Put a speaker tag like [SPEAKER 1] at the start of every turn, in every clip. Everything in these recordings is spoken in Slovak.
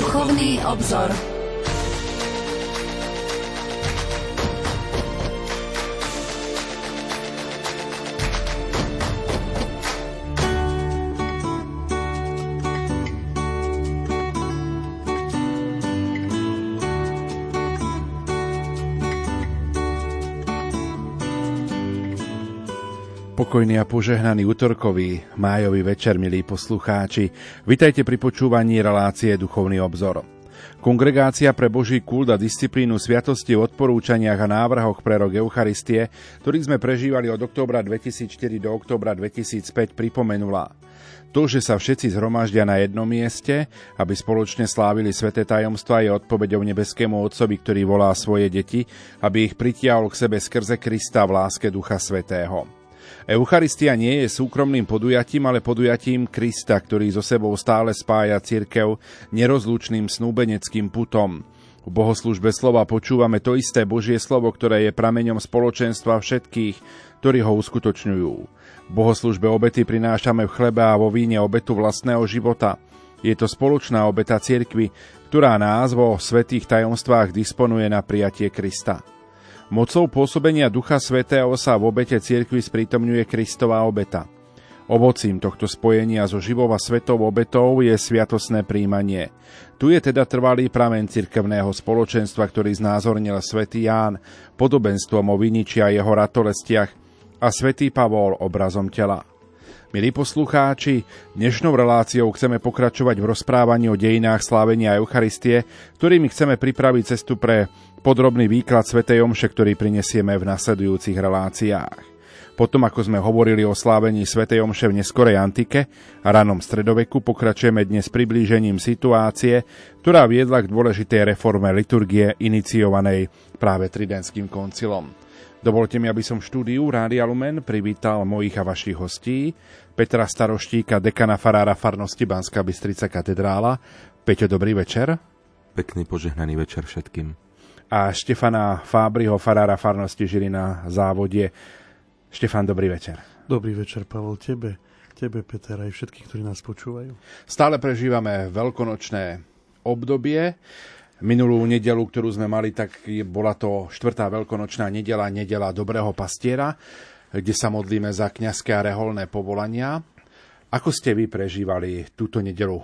[SPEAKER 1] Duchovný obzor.
[SPEAKER 2] Pokojný a požehnaný útorkový májový večer, milí poslucháči. Vitajte pri počúvaní relácie Duchovný obzor. Kongregácia pre Boží kult a disciplínu sviatosti v odporúčaniach a návrhoch pre rok Eucharistie, ktorý sme prežívali od októbra 2004 do októbra 2005, pripomenula. To, že sa všetci zhromaždia na jednom mieste, aby spoločne slávili sveté tajomstva, je odpovedou nebeskému Otcovi, ktorý volá svoje deti, aby ich pritiahol k sebe skrze Krista v láske Ducha Svetého. Eucharistia nie je súkromným podujatím, ale podujatím Krista, ktorý so sebou stále spája cirkev nerozlučným snúbeneckým putom. V bohoslužbe slova počúvame to isté Božie slovo, ktoré je prameňom spoločenstva všetkých, ktorí ho uskutočňujú. V bohoslužbe obety prinášame v chlebe a vo víne obetu vlastného života. Je to spoločná obeta cirkvy, ktorá nás vo svetých tajomstvách disponuje na prijatie Krista. Mocou pôsobenia Ducha Svetého sa v obete cirkvi sprítomňuje Kristová obeta. Ovocím tohto spojenia so živou a svetou obetou je sviatosné príjmanie. Tu je teda trvalý pramen cirkevného spoločenstva, ktorý znázornil svätý Ján podobenstvom o viniči a jeho ratolestiach a svätý Pavol obrazom tela. Milí poslucháči, dnešnou reláciou chceme pokračovať v rozprávaní o dejinách slávenia Eucharistie, ktorými chceme pripraviť cestu pre podrobný výklad Sv. Omše, ktorý prinesieme v nasledujúcich reláciách. Potom, ako sme hovorili o slávení Sv. Omše v neskorej antike a ranom stredoveku, pokračujeme dnes priblížením situácie, ktorá viedla k dôležitej reforme liturgie iniciovanej práve Tridentským koncilom. Dovolte mi, aby som v štúdiu Rádia Lumen privítal mojich a vašich hostí, Petra Staroštíka, dekana farára farnosti Banská Bystrica katedrála. Peťo, dobrý večer.
[SPEAKER 3] Pekný požehnaný večer všetkým
[SPEAKER 2] a Štefana Fábriho, farára farnosti Žilina závode. Štefan, dobrý večer.
[SPEAKER 4] Dobrý večer, Pavol, tebe, tebe, Peter, aj všetkých, ktorí nás počúvajú.
[SPEAKER 2] Stále prežívame veľkonočné obdobie. Minulú nedelu, ktorú sme mali, tak bola to štvrtá veľkonočná nedela, nedela Dobrého pastiera, kde sa modlíme za kňazské a reholné povolania. Ako ste vy prežívali túto nedelu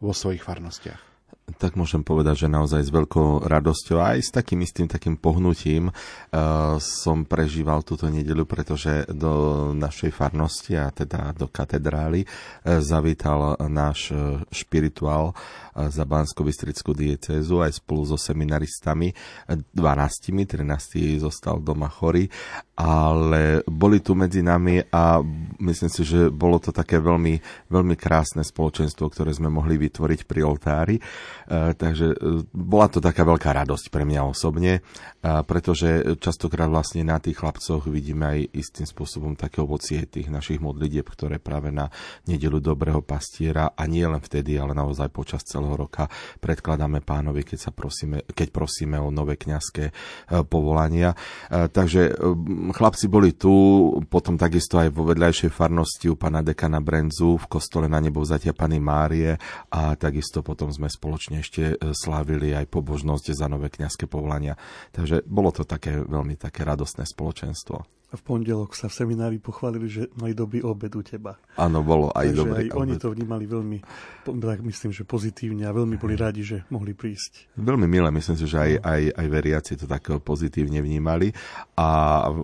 [SPEAKER 2] vo svojich farnostiach?
[SPEAKER 3] tak môžem povedať, že naozaj s veľkou radosťou aj s takým istým takým pohnutím uh, som prežíval túto nedelu, pretože do našej farnosti a teda do katedrály uh, zavítal náš uh, špirituál za bansko bystrickú diecézu aj spolu so seminaristami. 12, 13 zostal doma chorý, ale boli tu medzi nami a myslím si, že bolo to také veľmi, veľmi krásne spoločenstvo, ktoré sme mohli vytvoriť pri oltári. E, takže e, bola to taká veľká radosť pre mňa osobne, e, pretože častokrát vlastne na tých chlapcoch vidíme aj istým spôsobom také ovocie tých našich modlitieb, ktoré práve na nedelu dobrého pastiera a nie len vtedy, ale naozaj počas celého roka predkladáme pánovi, keď, sa prosíme, keď prosíme o nové kňazské povolania. Takže chlapci boli tu, potom takisto aj vo vedľajšej farnosti u pána dekana Brenzu v kostole na nebo vzatia Pany Márie a takisto potom sme spoločne ešte e, slávili aj pobožnosť za nové kňazské povolania. Takže bolo to také veľmi také radostné spoločenstvo.
[SPEAKER 4] V pondelok sa v seminári pochválili, že mali dobrý obed u teba.
[SPEAKER 3] Áno, bolo aj
[SPEAKER 4] Takže
[SPEAKER 3] dobrý
[SPEAKER 4] aj obed. oni to vnímali veľmi, tak myslím, že pozitívne a veľmi boli radi, že mohli prísť.
[SPEAKER 3] Veľmi milé, myslím si, že aj, aj, aj veriaci to tak pozitívne vnímali a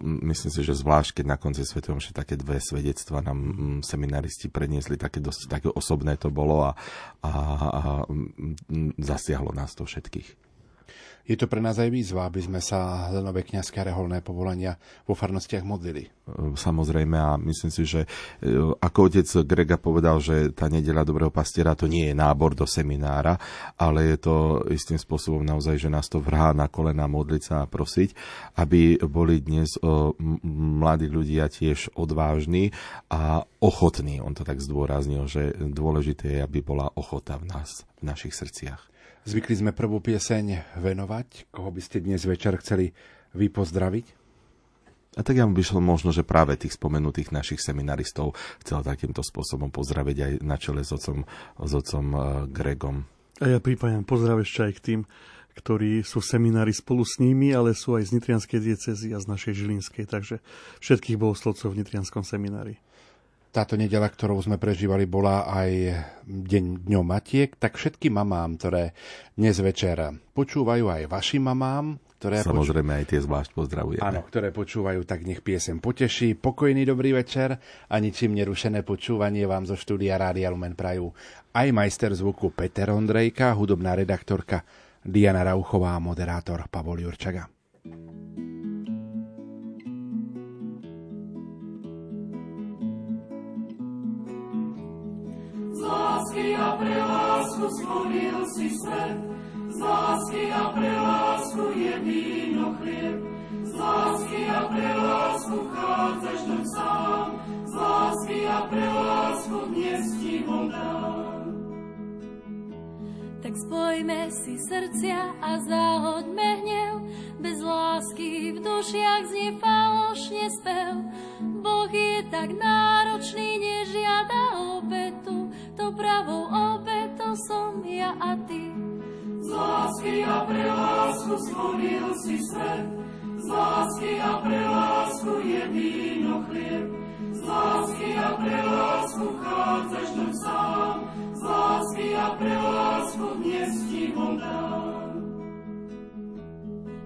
[SPEAKER 3] myslím si, že zvlášť, keď na konci svetom, že také dve svedectva nám mm, seminaristi predniesli, také dosť také osobné to bolo a, a, a zasiahlo nás to všetkých.
[SPEAKER 2] Je to pre nás aj výzva, aby sme sa nové kniazské a reholné povolania vo farnostiach modlili.
[SPEAKER 3] Samozrejme a myslím si, že e, ako otec Grega povedal, že tá nedeľa dobrého pastiera to nie je nábor do seminára, ale je to istým spôsobom naozaj, že nás to vrhá na kolena modliť sa a prosiť, aby boli dnes mladí ľudia tiež odvážni a ochotní. On to tak zdôraznil, že dôležité je, aby bola ochota v nás, v našich srdciach.
[SPEAKER 2] Zvykli sme prvú pieseň venovať. Koho by ste dnes večer chceli vy pozdraviť?
[SPEAKER 3] A tak ja by som možno, že práve tých spomenutých našich seminaristov chcel takýmto spôsobom pozdraviť aj na čele s otcom, s otcom uh, Gregom.
[SPEAKER 4] A ja pripájam pozdrav ešte aj k tým, ktorí sú v seminári spolu s nimi, ale sú aj z Nitrianskej diecezy a z našej Žilinskej, takže všetkých bohoslovcov v Nitrianskom seminári.
[SPEAKER 2] Táto nedela, ktorou sme prežívali, bola aj deň dňom matiek, tak všetkým mamám, ktoré dnes večer počúvajú aj vašim mamám, ktoré
[SPEAKER 3] Samozrejme počú... aj tie zvlášť pozdravujeme.
[SPEAKER 2] Áno, ktoré počúvajú, tak nech piesem poteší. Pokojný dobrý večer a ničím nerušené počúvanie vám zo štúdia Rádia Lumen Prajú. Aj majster zvuku Peter Ondrejka, hudobná redaktorka Diana Rauchová a moderátor Pavol Jurčaga.
[SPEAKER 1] Lásku stvoril si svet, z lásky a pre lásku je víno chlieb, z lásky a pre lásku chádzaš doň sám, z lásky a pre lásku dnes ti dám.
[SPEAKER 5] Tak spojme si srdcia a zahoďme hnev, bez lásky v dušiach znie falošne spev. Boh je tak náročný, nežiada obetu, to pravou obetou som ja a ty.
[SPEAKER 1] Z lásky a pre lásku stvoril si svet, z lásky a pre lásku je víno chlieb, z lásky a pre lásku chádzaš doň sám, z lásky a pre lásku dnes ti dám.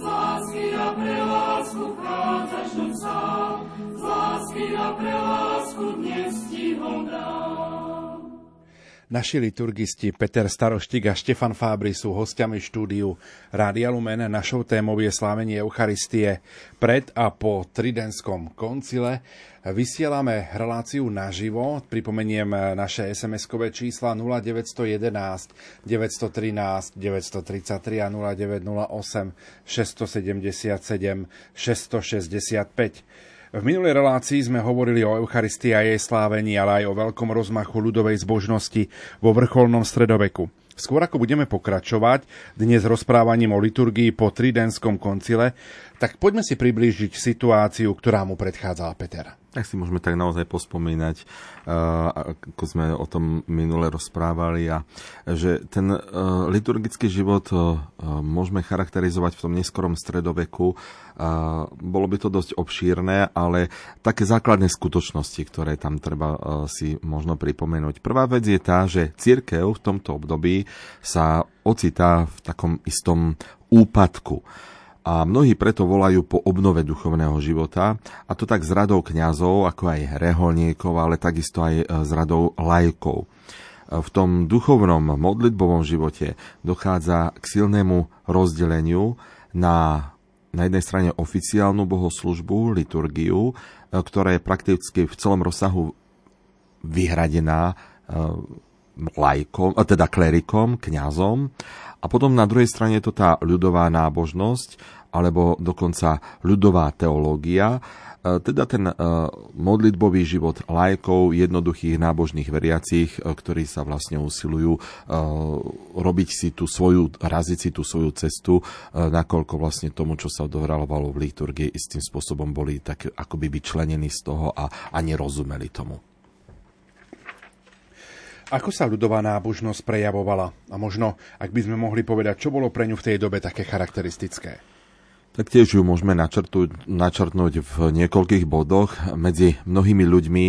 [SPEAKER 1] z lásky a pre lásku vchádzaš do sám, z lásky dnes ti ho dám.
[SPEAKER 2] Naši liturgisti Peter Staroštik a Štefan Fábry sú hostiami štúdiu Rádia Lumen. Našou témou je slávenie Eucharistie pred a po Tridenskom koncile. Vysielame reláciu naživo. Pripomeniem naše SMS-kové čísla 0911 913 933 a 0908 677 665. V minulej relácii sme hovorili o Eucharistii a jej slávení, ale aj o veľkom rozmachu ľudovej zbožnosti vo vrcholnom stredoveku. Skôr ako budeme pokračovať dnes rozprávaním o liturgii po tridenskom koncile, tak poďme si priblížiť situáciu, ktorá mu predchádzala Peter.
[SPEAKER 3] Tak si môžeme tak naozaj pospomínať, ako sme o tom minule rozprávali, a že ten liturgický život môžeme charakterizovať v tom neskorom stredoveku. Bolo by to dosť obšírne, ale také základné skutočnosti, ktoré tam treba si možno pripomenúť. Prvá vec je tá, že církev v tomto období sa ocitá v takom istom úpadku a mnohí preto volajú po obnove duchovného života, a to tak z radou kňazov, ako aj reholníkov, ale takisto aj z e, radou lajkov. E, v tom duchovnom modlitbovom živote dochádza k silnému rozdeleniu na na jednej strane oficiálnu bohoslužbu, liturgiu, e, ktorá je prakticky v celom rozsahu vyhradená lajkom, teda klerikom, kňazom a potom na druhej strane je to tá ľudová nábožnosť, alebo dokonca ľudová teológia, e, teda ten e, modlitbový život lajkov, jednoduchých nábožných veriacich, e, ktorí sa vlastne usilujú robiť si tú svoju, raziť si tú svoju cestu, nakoľko vlastne tomu, čo sa odohrávalo v liturgii, istým spôsobom boli tak akoby vyčlenení z toho a, a nerozumeli tomu.
[SPEAKER 2] Ako sa ľudová nábožnosť prejavovala? A možno, ak by sme mohli povedať, čo bolo pre ňu v tej dobe také charakteristické?
[SPEAKER 3] Tak tiež ju môžeme načrtnúť, načrtnúť v niekoľkých bodoch. Medzi mnohými ľuďmi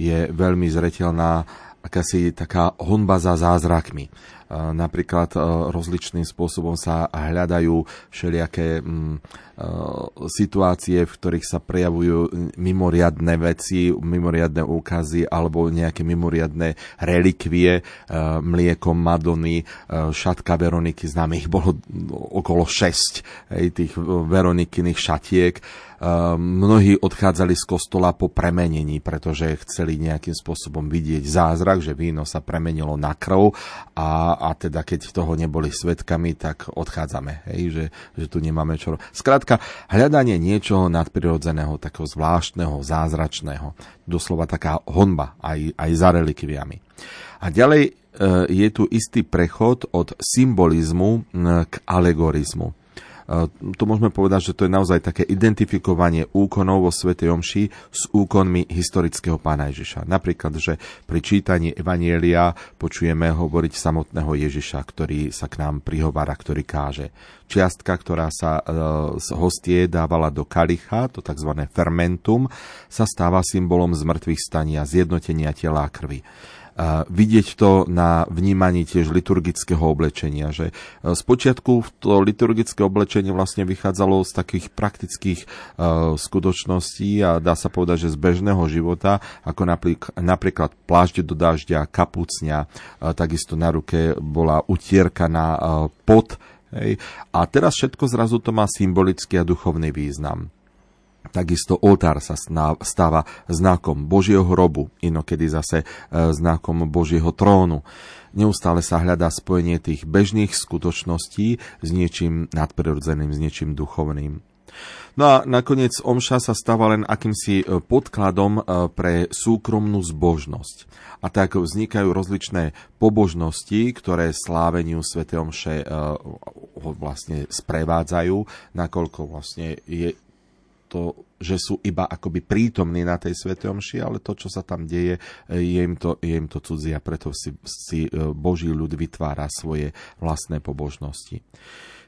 [SPEAKER 3] je veľmi zretelná akási taká honba za zázrakmi. Napríklad rozličným spôsobom sa hľadajú všelijaké mm, situácie, v ktorých sa prejavujú mimoriadne veci, mimoriadne úkazy alebo nejaké mimoriadne relikvie mliekom Madony, šatka Veroniky, známe ich bolo okolo 6 hej, tých Veronikyných šatiek mnohí odchádzali z kostola po premenení, pretože chceli nejakým spôsobom vidieť zázrak, že víno sa premenilo na krv a a teda keď toho neboli svetkami, tak odchádzame, hej, že, že tu nemáme čo. Skrátka, hľadanie niečoho nadprirodzeného, takého zvláštneho, zázračného, doslova taká honba aj, aj za relikviami. A ďalej e, je tu istý prechod od symbolizmu k alegorizmu. To môžeme povedať, že to je naozaj také identifikovanie úkonov vo Svetej Omši s úkonmi historického pána Ježiša. Napríklad, že pri čítaní Evanielia počujeme hovoriť samotného Ježiša, ktorý sa k nám prihovára, ktorý káže. Čiastka, ktorá sa e, z hostie dávala do kalicha, to tzv. fermentum, sa stáva symbolom zmrtvých stania, zjednotenia tela a krvi vidieť to na vnímaní tiež liturgického oblečenia, že e, spočiatku to liturgické oblečenie vlastne vychádzalo z takých praktických uh, skutočností a dá sa povedať, že z bežného života, ako napríklad, plášť do dažďa, kapucňa, uh, takisto na ruke bola utierka na pot, hej. a teraz všetko zrazu to má symbolický a duchovný význam. Takisto oltár sa stáva znakom Božieho hrobu, inokedy zase e, znakom Božieho trónu. Neustále sa hľadá spojenie tých bežných skutočností s niečím nadprirodzeným, s niečím duchovným. No a nakoniec omša sa stáva len akýmsi e, podkladom e, pre súkromnú zbožnosť. A tak vznikajú rozličné pobožnosti, ktoré sláveniu Sv. Omše vlastne sprevádzajú, nakoľko vlastne je to, že sú iba akoby prítomní na tej Svete Omši, ale to, čo sa tam deje, je im to, je im to cudzie preto si, si e, Boží ľud vytvára svoje vlastné pobožnosti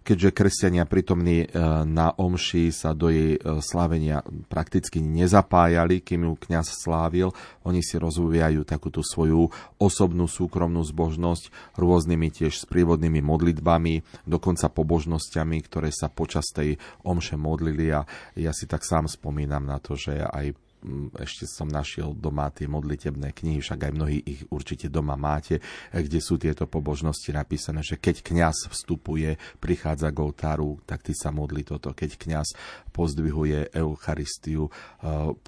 [SPEAKER 3] keďže kresťania prítomní e, na omši sa do jej e, slávenia prakticky nezapájali, kým ju kňaz slávil, oni si rozvíjajú takúto svoju osobnú súkromnú zbožnosť rôznymi tiež sprievodnými modlitbami, dokonca pobožnosťami, ktoré sa počas tej omše modlili. A ja si tak sám spomínam na to, že aj ešte som našiel doma tie modlitebné knihy, však aj mnohí ich určite doma máte, kde sú tieto pobožnosti napísané, že keď kňaz vstupuje, prichádza k oltáru, tak ty sa modli toto. Keď kňaz pozdvihuje Eucharistiu,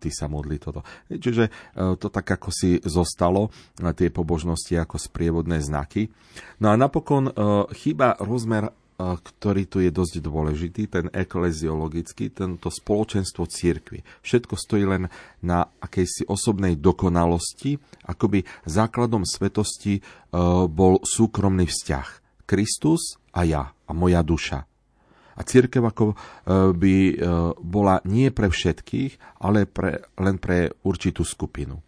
[SPEAKER 3] ty sa modli toto. Čiže to tak ako si zostalo, tie pobožnosti ako sprievodné znaky. No a napokon chýba rozmer ktorý tu je dosť dôležitý, ten ekleziologický, tento spoločenstvo církvy. Všetko stojí len na akejsi osobnej dokonalosti, akoby základom svetosti e, bol súkromný vzťah. Kristus a ja a moja duša. A církev ako e, by e, bola nie pre všetkých, ale pre, len pre určitú skupinu.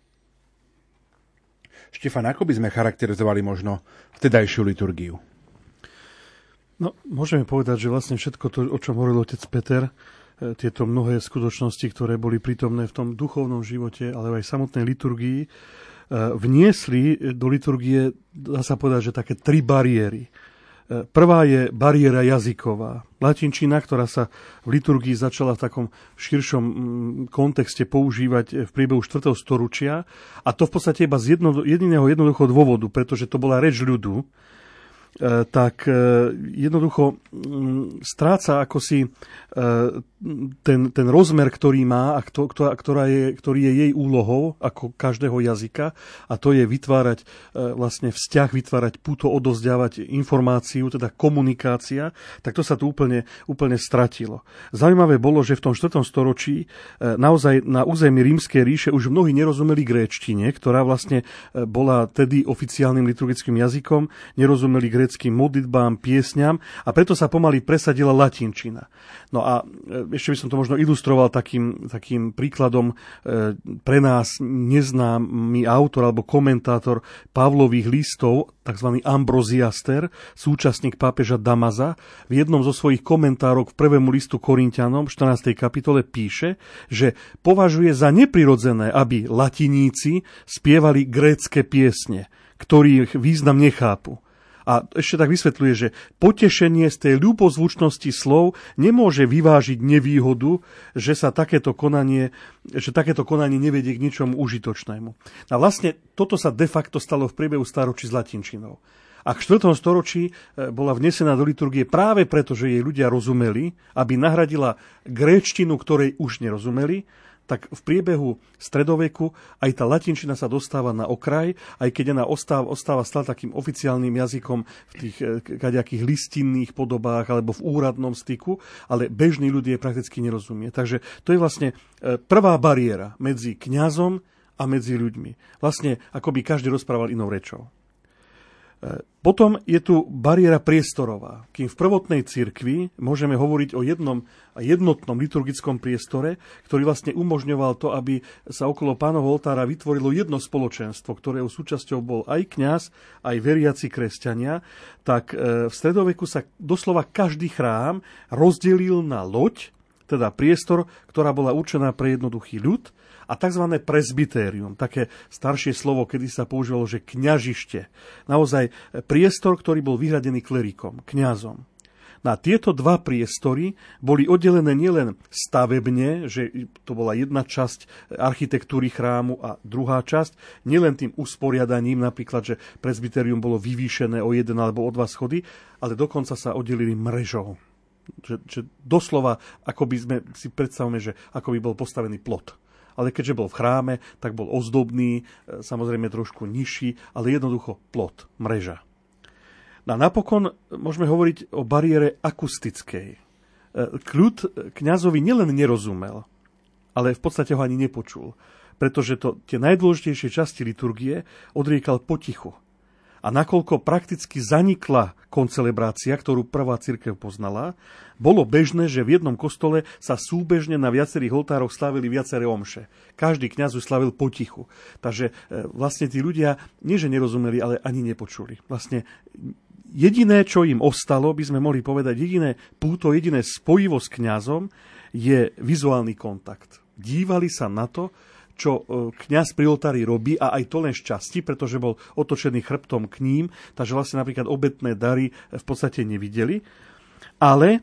[SPEAKER 2] Štefan, ako by sme charakterizovali možno vtedajšiu liturgiu?
[SPEAKER 4] No, môžeme povedať, že vlastne všetko to, o čom hovoril otec Peter, e, tieto mnohé skutočnosti, ktoré boli prítomné v tom duchovnom živote, ale aj samotnej liturgii, e, vniesli do liturgie, dá sa povedať, že také tri bariéry. E, prvá je bariéra jazyková. Latinčina, ktorá sa v liturgii začala v takom širšom kontexte používať v priebehu 4. storočia a to v podstate iba z jedno, jediného jednoduchého dôvodu, pretože to bola reč ľudu, tak e, jednoducho stráca ako si e, ten, ten rozmer, ktorý má a ktorá je, ktorý je jej úlohou ako každého jazyka a to je vytvárať vlastne vzťah, vytvárať puto, odozďavať informáciu, teda komunikácia, tak to sa tu úplne, úplne stratilo. Zaujímavé bolo, že v tom 4. storočí naozaj na území rímskej ríše už mnohí nerozumeli gréčtine, ktorá vlastne bola tedy oficiálnym liturgickým jazykom, nerozumeli gréckým modlitbám, piesňam a preto sa pomaly presadila latinčina. No a e, ešte by som to možno ilustroval takým, takým príkladom e, pre nás neznámy autor alebo komentátor Pavlových listov, tzv. Ambroziaster, súčasník pápeža Damaza, v jednom zo svojich komentárov k prvému listu Korintianom v 14. kapitole píše, že považuje za neprirodzené, aby latiníci spievali grécke piesne, ktorých význam nechápu. A ešte tak vysvetľuje, že potešenie z tej ľubozvučnosti slov nemôže vyvážiť nevýhodu, že sa takéto konanie, že takéto konanie nevedie k ničomu užitočnému. A vlastne toto sa de facto stalo v priebehu staročí s latinčinou. A v 4. storočí e, bola vnesená do liturgie práve preto, že jej ľudia rozumeli, aby nahradila gréčtinu, ktorej už nerozumeli, tak v priebehu stredoveku aj tá latinčina sa dostáva na okraj, aj keď ona ostáva, ostáva stále takým oficiálnym jazykom v tých eh, kaďakých listinných podobách alebo v úradnom styku, ale bežný ľud je prakticky nerozumie. Takže to je vlastne eh, prvá bariéra medzi kňazom a medzi ľuďmi. Vlastne ako by každý rozprával inou rečou. Potom je tu bariéra priestorová. Kým v prvotnej cirkvi môžeme hovoriť o jednom jednotnom liturgickom priestore, ktorý vlastne umožňoval to, aby sa okolo pánovho oltára vytvorilo jedno spoločenstvo, ktorého súčasťou bol aj kňaz, aj veriaci kresťania, tak e, v stredoveku sa doslova každý chrám rozdelil na loď, teda priestor, ktorá bola určená pre jednoduchý ľud, a tzv. presbytérium, také staršie slovo, kedy sa používalo, že kňažište. Naozaj priestor, ktorý bol vyhradený klerikom, kňazom. Na tieto dva priestory boli oddelené nielen stavebne, že to bola jedna časť architektúry chrámu a druhá časť, nielen tým usporiadaním, napríklad, že presbyterium bolo vyvýšené o jeden alebo o dva schody, ale dokonca sa oddelili mrežou. Že, že doslova, ako by sme si predstavíme, že ako by bol postavený plot ale keďže bol v chráme, tak bol ozdobný, e, samozrejme trošku nižší, ale jednoducho plot, mreža. No a napokon môžeme hovoriť o bariére akustickej. E, kľud kňazovi nielen nerozumel, ale v podstate ho ani nepočul, pretože to, tie najdôležitejšie časti liturgie odriekal potichu a nakoľko prakticky zanikla koncelebrácia, ktorú prvá církev poznala, bolo bežné, že v jednom kostole sa súbežne na viacerých oltároch slavili viaceré omše. Každý kňaz ju slavil potichu. Takže e, vlastne tí ľudia nie, že nerozumeli, ale ani nepočuli. Vlastne jediné, čo im ostalo, by sme mohli povedať, jediné púto, jediné spojivo s kňazom je vizuálny kontakt. Dívali sa na to, čo e, kňaz pri oltári robí a aj to len z časti, pretože bol otočený chrbtom k ním, takže vlastne napríklad obetné dary v podstate nevideli. Ale e,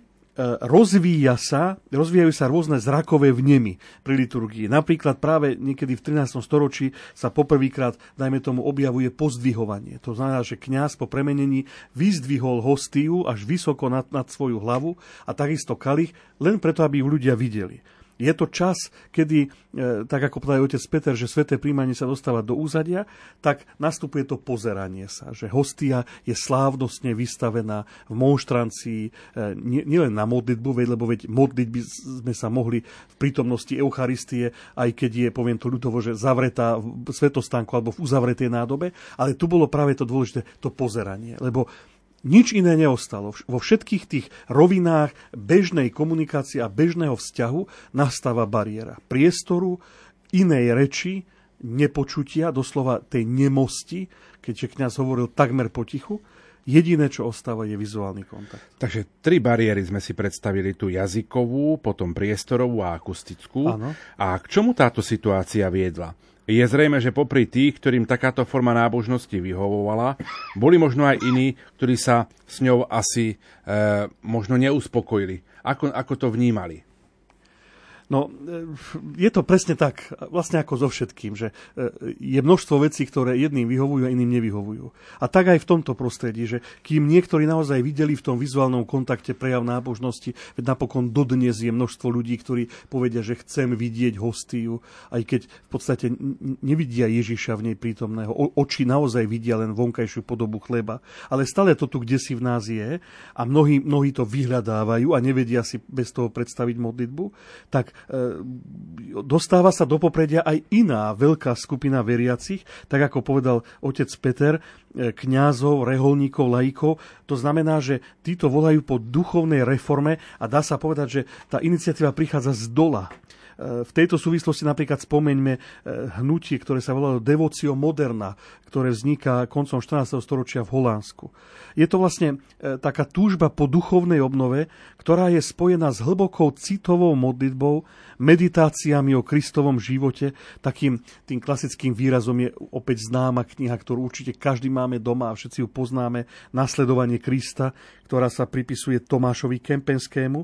[SPEAKER 4] rozvíja sa, rozvíjajú sa rôzne zrakové vnemy pri liturgii. Napríklad práve niekedy v 13. storočí sa poprvýkrát, dajme tomu, objavuje pozdvihovanie. To znamená, že kňaz po premenení vyzdvihol hostiu až vysoko nad, nad svoju hlavu a takisto kalich, len preto, aby ju ľudia videli. Je to čas, kedy, e, tak ako povedal otec Peter, že sveté príjmanie sa dostáva do úzadia, tak nastupuje to pozeranie sa, že hostia je slávnostne vystavená v monštrancii e, nielen na modlitbu, lebo veď modliť by sme sa mohli v prítomnosti Eucharistie, aj keď je, poviem to ľudovo, že zavretá v svetostánku alebo v uzavretej nádobe, ale tu bolo práve to dôležité, to pozeranie, lebo nič iné neostalo. Vo všetkých tých rovinách bežnej komunikácie a bežného vzťahu nastáva bariéra priestoru, inej reči, nepočutia, doslova tej nemosti, keďže kňaz hovoril takmer potichu, Jediné, čo ostáva, je vizuálny kontakt.
[SPEAKER 2] Takže tri bariéry sme si predstavili, tú jazykovú, potom priestorovú a akustickú.
[SPEAKER 4] Áno.
[SPEAKER 2] A k čomu táto situácia viedla? Je zrejme, že popri tých, ktorým takáto forma nábožnosti vyhovovala, boli možno aj iní, ktorí sa s ňou asi e, možno neuspokojili. Ako, ako to vnímali?
[SPEAKER 4] No, e, je to presne tak, vlastne ako so všetkým, že e, je množstvo vecí, ktoré jedným vyhovujú a iným nevyhovujú. A tak aj v tomto prostredí, že kým niektorí naozaj videli v tom vizuálnom kontakte prejav nábožnosti, veď napokon dodnes je množstvo ľudí, ktorí povedia, že chcem vidieť hostiu, aj keď v podstate nevidia Ježiša v nej prítomného. Oči naozaj vidia len vonkajšiu podobu chleba. Ale stále to tu kde si v nás je a mnohí, mnohí to vyhľadávajú a nevedia si bez toho predstaviť modlitbu, tak dostáva sa do popredia aj iná veľká skupina veriacich, tak ako povedal otec Peter, e, kňazov, reholníkov, laikov. To znamená, že títo volajú po duchovnej reforme a dá sa povedať, že tá iniciatíva prichádza z dola. V tejto súvislosti napríklad spomeňme eh, hnutie, ktoré sa volalo Devocio Moderna, ktoré vzniká koncom 14. storočia v Holandsku. Je to vlastne eh, taká túžba po duchovnej obnove, ktorá je spojená s hlbokou citovou modlitbou, meditáciami o Kristovom živote. Takým tým klasickým výrazom je opäť známa kniha, ktorú určite každý máme doma a všetci ju poznáme, Nasledovanie Krista, ktorá sa pripisuje Tomášovi Kempenskému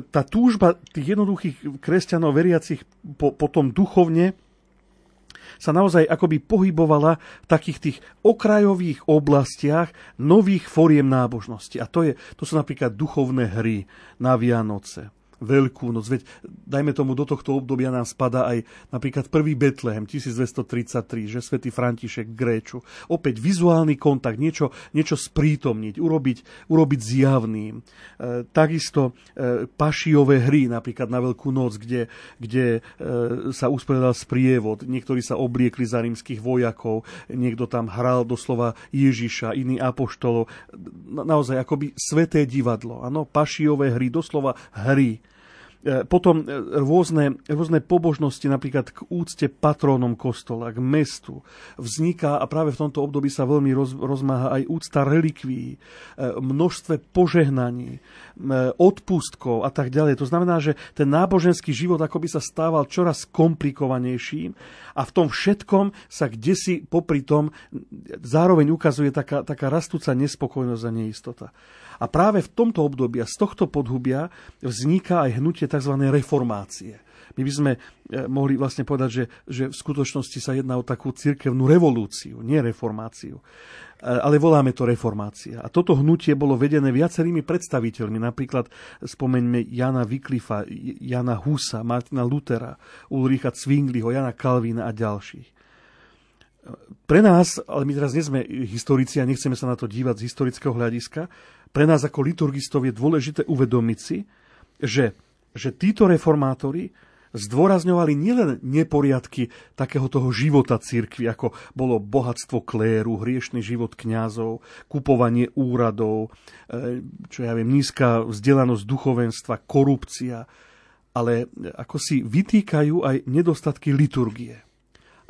[SPEAKER 4] tá túžba tých jednoduchých kresťanov veriacich po, potom duchovne sa naozaj akoby pohybovala v takých tých okrajových oblastiach nových foriem nábožnosti. A to, je, to sú napríklad duchovné hry na Vianoce, Veľkú noc. Veď, dajme tomu, do tohto obdobia nám spada aj napríklad prvý Betlehem 1233, že svätý František Gréču. Opäť vizuálny kontakt, niečo, niečo sprítomniť, urobiť, urobiť zjavným. E, takisto e, pašiové hry, napríklad na Veľkú noc, kde, kde e, sa usporiadal sprievod. Niektorí sa obliekli za rímskych vojakov, niekto tam hral doslova Ježiša, iný apoštolov. Na, naozaj akoby sveté divadlo. Ano? Pašiové hry, doslova hry. E, potom e, rôzne, rôzne pobožnosti, napríklad k úcte patrónom kostola, k mestu, vzniká a práve v tomto období sa veľmi roz, rozmáha aj úcta relikví, e, množstve požehnaní, odpustkov a tak ďalej. To znamená, že ten náboženský život akoby sa stával čoraz komplikovanejším a v tom všetkom sa kde si popri tom zároveň ukazuje taká, taká rastúca nespokojnosť a neistota. A práve v tomto období a z tohto podhubia vzniká aj hnutie tzv. reformácie. My by sme eh, mohli vlastne povedať, že, že v skutočnosti sa jedná o takú cirkevnú revolúciu, nie reformáciu. Eh, ale voláme to reformácia. A toto hnutie bolo vedené viacerými predstaviteľmi, napríklad spomeňme Jana Wycliffa, Jana Husa, Martina Lutera, Ulricha Zwingliho, Jana Kalvína a ďalších. Pre nás, ale my teraz nie sme historici a nechceme sa na to dívať z historického hľadiska, pre nás ako liturgistov je dôležité uvedomiť si, že, že títo reformátori zdôrazňovali nielen neporiadky takého toho života cirkvi, ako bolo bohatstvo kléru, hriešný život kňazov, kupovanie úradov, e, čo ja viem, nízka vzdelanosť duchovenstva, korupcia, ale ako si vytýkajú aj nedostatky liturgie.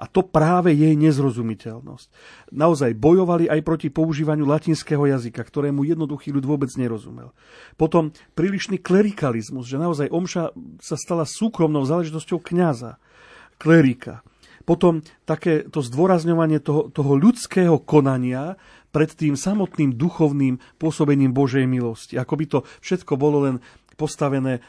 [SPEAKER 4] A to práve jej nezrozumiteľnosť. Naozaj bojovali aj proti používaniu latinského jazyka, ktorému jednoduchý ľud vôbec nerozumel. Potom prílišný klerikalizmus, že naozaj omša sa stala súkromnou záležitosťou kňaza, klerika. Potom také to zdôrazňovanie toho, toho ľudského konania pred tým samotným duchovným pôsobením Božej milosti. Ako by to všetko bolo len postavené,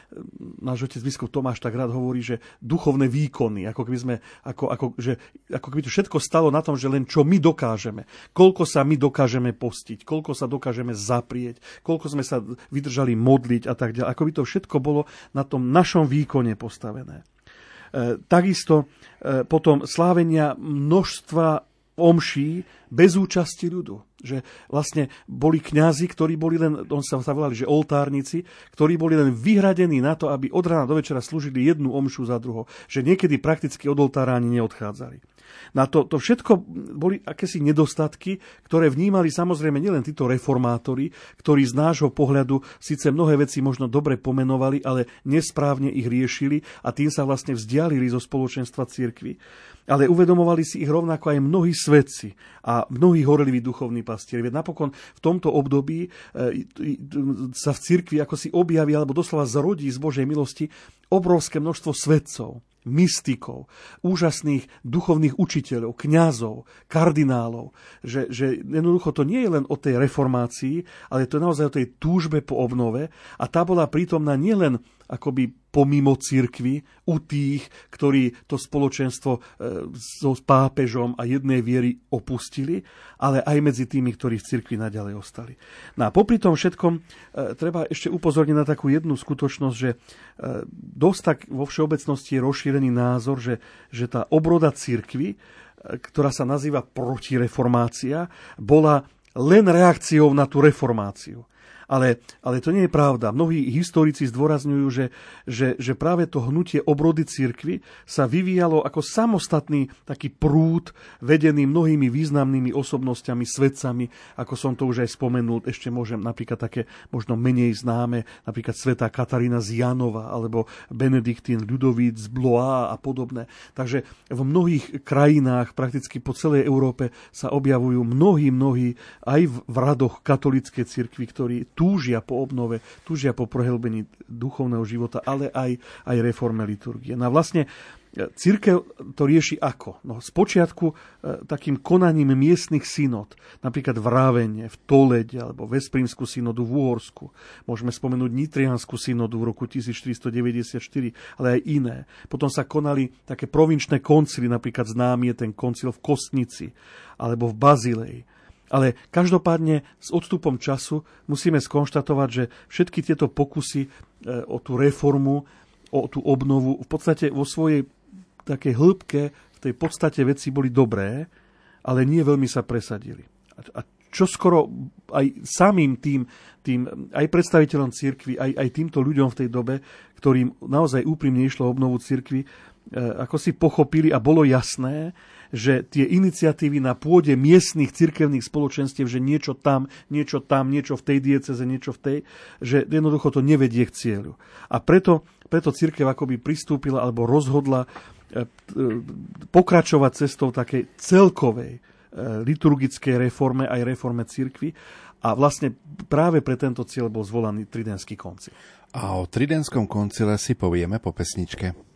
[SPEAKER 4] náš otec biskup Tomáš tak rád hovorí, že duchovné výkony, ako keby, sme, ako, ako, že, ako keby to všetko stalo na tom, že len čo my dokážeme, koľko sa my dokážeme postiť, koľko sa dokážeme zaprieť, koľko sme sa vydržali modliť a tak ďalej. Ako by to všetko bolo na tom našom výkone postavené. E, takisto e, potom slávenia množstva omší bez účasti ľudu. Že vlastne boli kňazi, ktorí boli len, on sa, volali, že oltárnici, ktorí boli len vyhradení na to, aby od rána do večera slúžili jednu omšu za druhou. Že niekedy prakticky od oltára ani neodchádzali. Na to, to všetko boli akési nedostatky, ktoré vnímali samozrejme nielen títo reformátori, ktorí z nášho pohľadu síce mnohé veci možno dobre pomenovali, ale nesprávne ich riešili a tým sa vlastne vzdialili zo spoločenstva cirkvy ale uvedomovali si ich rovnako aj mnohí svedci a mnohí horliví duchovní pastieri. Veď napokon v tomto období e, sa v cirkvi ako si objaví alebo doslova zrodí z Božej milosti obrovské množstvo svedcov mystikov, úžasných duchovných učiteľov, kňazov, kardinálov, že, že jednoducho to nie je len o tej reformácii, ale to je naozaj o tej túžbe po obnove a tá bola prítomná nielen akoby pomimo cirkvy u tých, ktorí to spoločenstvo e, so pápežom a jednej viery opustili, ale aj medzi tými, ktorí v cirkvi naďalej ostali. No a popri tom všetkom e, treba ešte upozorniť na takú jednu skutočnosť, že e, dosť tak vo všeobecnosti je rozšírený názor, že, že tá obroda cirkvy, ktorá sa nazýva protireformácia, bola len reakciou na tú reformáciu. Ale, ale to nie je pravda. Mnohí historici zdôrazňujú, že, že, že práve to hnutie obrody cirkvy sa vyvíjalo ako samostatný taký prúd, vedený mnohými významnými osobnosťami, svedcami, ako som to už aj spomenul, ešte môžem napríklad také možno menej známe, napríklad sveta Katarína z Janova, alebo Benediktín Ľudovíc z Blois a podobné. Takže v mnohých krajinách, prakticky po celej Európe, sa objavujú mnohí, mnohí aj v radoch katolíckej cirkvi, ktorí túžia po obnove, túžia po prehlbení duchovného života, ale aj, aj reforme liturgie. No a vlastne e, Církev to rieši ako? No, spočiatku e, takým konaním miestnych synod, napríklad v Rávene, v Tolede alebo Vesprímskú synodu v Uhorsku. Môžeme spomenúť Nitrianskú synodu v roku 1494, ale aj iné. Potom sa konali také provinčné koncily, napríklad známy je ten koncil v Kostnici alebo v Bazilei Ale každopádne s odstupom času musíme skonštatovať, že všetky tieto pokusy e, o tú reformu, o tú obnovu v podstate vo svojej takej hĺbke, v tej podstate veci boli dobré, ale nie veľmi sa presadili. A čo skoro aj samým tým, tým aj predstaviteľom cirkvi, aj, aj týmto ľuďom v tej dobe, ktorým naozaj úprimne išlo obnovu cirkvi, e, ako si pochopili a bolo jasné, že tie iniciatívy na pôde miestnych cirkevných spoločenstiev, že niečo tam, niečo tam, niečo v tej dieceze, niečo v tej, že jednoducho to nevedie k cieľu. A preto, preto cirkev akoby pristúpila alebo rozhodla e, e, pokračovať cestou takej celkovej liturgickej reforme aj reforme cirkvy. A vlastne práve pre tento cieľ bol zvolaný Tridentský koncil.
[SPEAKER 6] A o Tridentskom koncile si povieme po pesničke.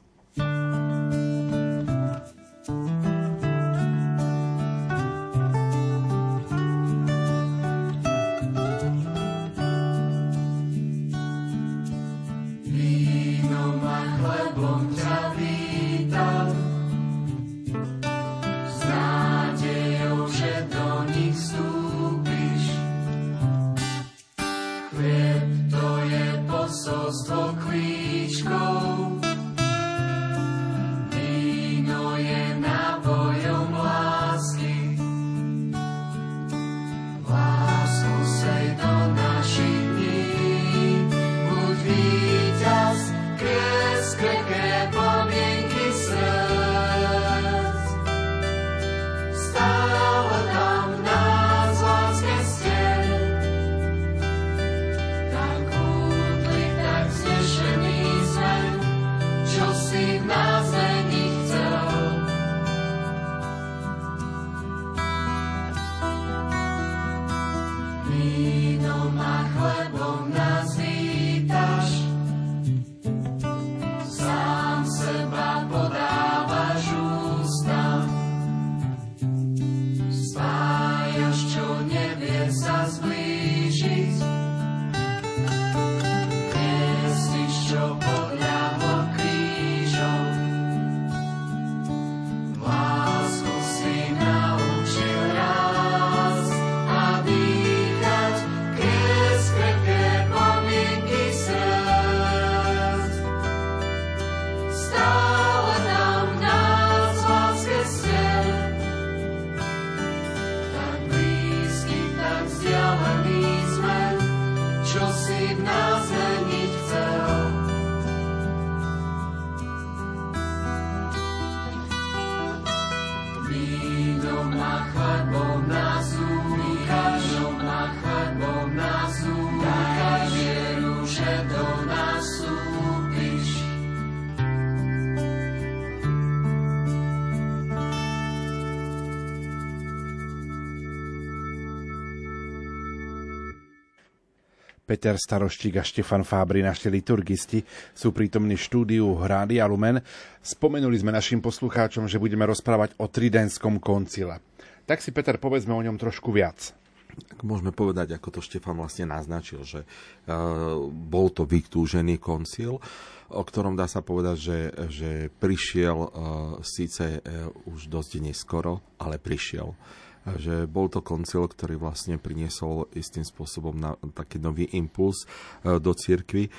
[SPEAKER 6] Peter Staroštík a Štefan Fábri, naši liturgisti, sú prítomní štúdiu Hrády a Lumen. Spomenuli sme našim poslucháčom, že budeme rozprávať o Tridentskom koncile. Tak si, Peter, povedzme o ňom trošku viac.
[SPEAKER 3] Môžeme povedať, ako to Štefan vlastne naznačil, že uh, bol to vytúžený koncil, o ktorom dá sa povedať, že, že prišiel uh, síce uh, už dosť neskoro, ale prišiel že bol to koncil, ktorý vlastne priniesol istým spôsobom na taký nový impuls e, do cirkvy. E,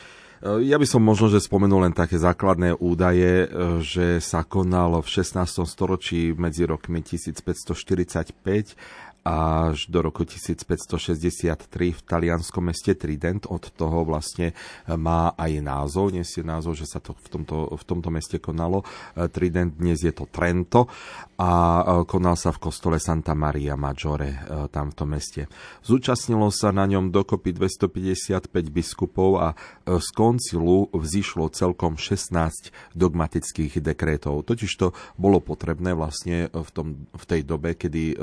[SPEAKER 3] ja by som možno, že spomenul len také základné údaje, e, že sa konal v 16. storočí medzi rokmi 1545 až do roku 1563 v talianskom meste Trident. Od toho vlastne e, má aj názov, nesie názov, že sa to v tomto, v tomto meste konalo. E, Trident dnes je to Trento a e, konal sa v kostole Santa Maria Maggiore tam v tom meste. Zúčastnilo sa na ňom dokopy 255 biskupov a z koncilu vzýšlo celkom 16 dogmatických dekrétov. Totiž to bolo potrebné vlastne v, tom, v tej dobe, kedy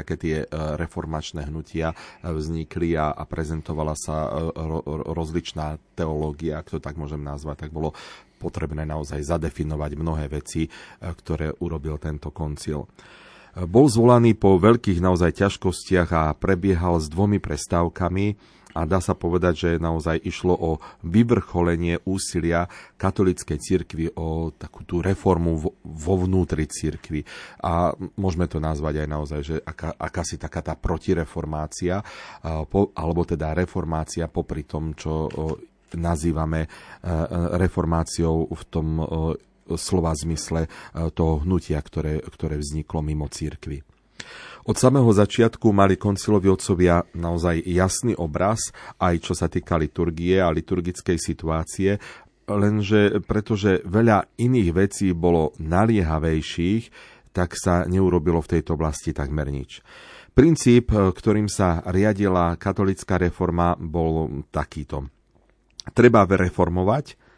[SPEAKER 3] všelijaké tie e, reformačné hnutia e, vznikli a, a prezentovala sa e, ro, rozličná teológia, ak to tak môžem nazvať, tak bolo potrebné naozaj zadefinovať mnohé veci, ktoré urobil tento koncil. Bol zvolaný po veľkých naozaj ťažkostiach a prebiehal s dvomi prestávkami a dá sa povedať, že naozaj išlo o vyvrcholenie úsilia katolíckej cirkvi o takú tú reformu vo vnútri cirkvi. A môžeme to nazvať aj naozaj, že aká, akási taká tá protireformácia, alebo teda reformácia popri tom, čo nazývame e, e, reformáciou v tom e, slova zmysle toho hnutia, ktoré, ktoré vzniklo mimo církvy. Od samého začiatku mali koncilovi otcovia naozaj jasný obraz, aj čo sa týka liturgie a liturgickej situácie, lenže pretože veľa iných vecí bolo naliehavejších, tak sa neurobilo v tejto oblasti takmer nič. Princíp, ktorým sa riadila katolická reforma, bol takýto. Treba reformovať,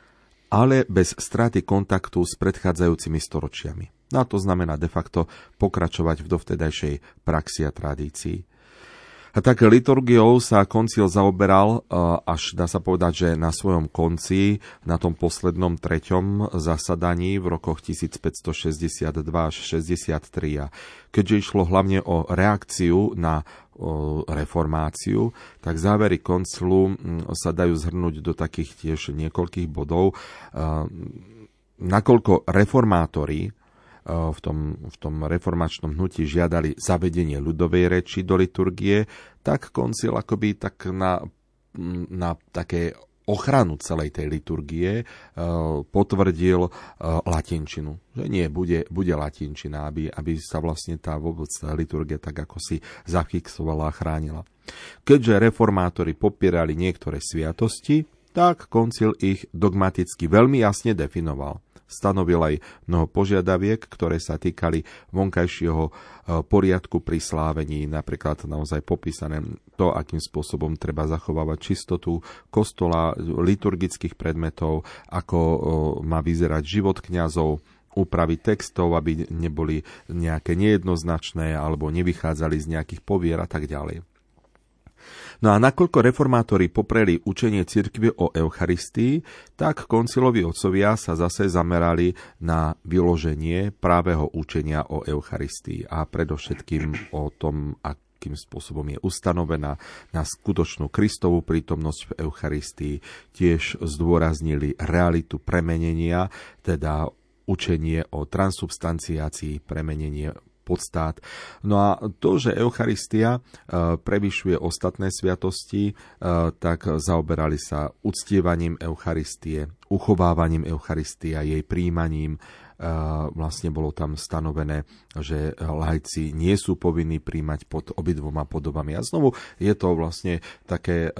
[SPEAKER 3] ale bez straty kontaktu s predchádzajúcimi storočiami. No a to znamená de facto pokračovať v dovtedajšej praxi a tradícii. A tak liturgiou sa koncil zaoberal e, až dá sa povedať, že na svojom konci, na tom poslednom treťom zasadaní v rokoch 1562 až 63. A keďže išlo hlavne o reakciu na reformáciu, tak závery koncilu sa dajú zhrnúť do takých tiež niekoľkých bodov. E, nakoľko reformátori v tom, v tom reformačnom hnutí žiadali zavedenie ľudovej reči do liturgie, tak koncil akoby tak na, na také ochranu celej tej liturgie potvrdil latinčinu. Že nie, bude, bude latinčina, aby, aby sa vlastne tá vôbec liturgia tak ako si zafixovala a chránila. Keďže reformátori popierali niektoré sviatosti, tak koncil ich dogmaticky veľmi jasne definoval. Stanovil aj mnoho požiadaviek, ktoré sa týkali vonkajšieho e, poriadku pri slávení, napríklad naozaj popísané to, akým spôsobom treba zachovávať čistotu kostola, liturgických predmetov, ako e, má vyzerať život kňazov, úpravy textov, aby neboli nejaké nejednoznačné alebo nevychádzali z nejakých povier a tak ďalej. No a nakoľko reformátori popreli učenie cirkvy o Eucharistii, tak koncilovi otcovia sa zase zamerali na vyloženie právého učenia o Eucharistii a predovšetkým o tom, akým spôsobom je ustanovená na skutočnú Kristovú prítomnosť v Eucharistii. Tiež zdôraznili realitu premenenia, teda učenie o transubstanciácii, premenenie podstát. No a to, že Eucharistia e, prevyšuje ostatné sviatosti, e, tak zaoberali sa uctievaním Eucharistie, uchovávaním Eucharistia, jej príjmaním, e, vlastne bolo tam stanovené, že lajci nie sú povinní príjmať pod obidvoma podobami. A znovu je to vlastne také,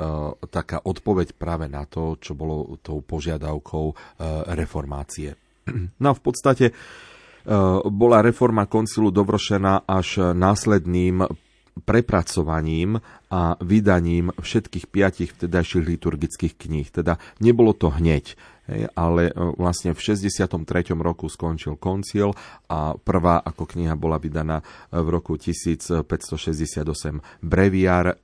[SPEAKER 3] taká odpoveď práve na to, čo bolo tou požiadavkou reformácie. No a v podstate Eh, bola reforma koncilu dovršená až následným prepracovaním a vydaním všetkých piatich vtedajších liturgických kníh. Teda nebolo to hneď, ale eh, vlastne v 63. roku skončil koncil a prvá ako kniha bola vydaná v roku 1568 breviár, eh,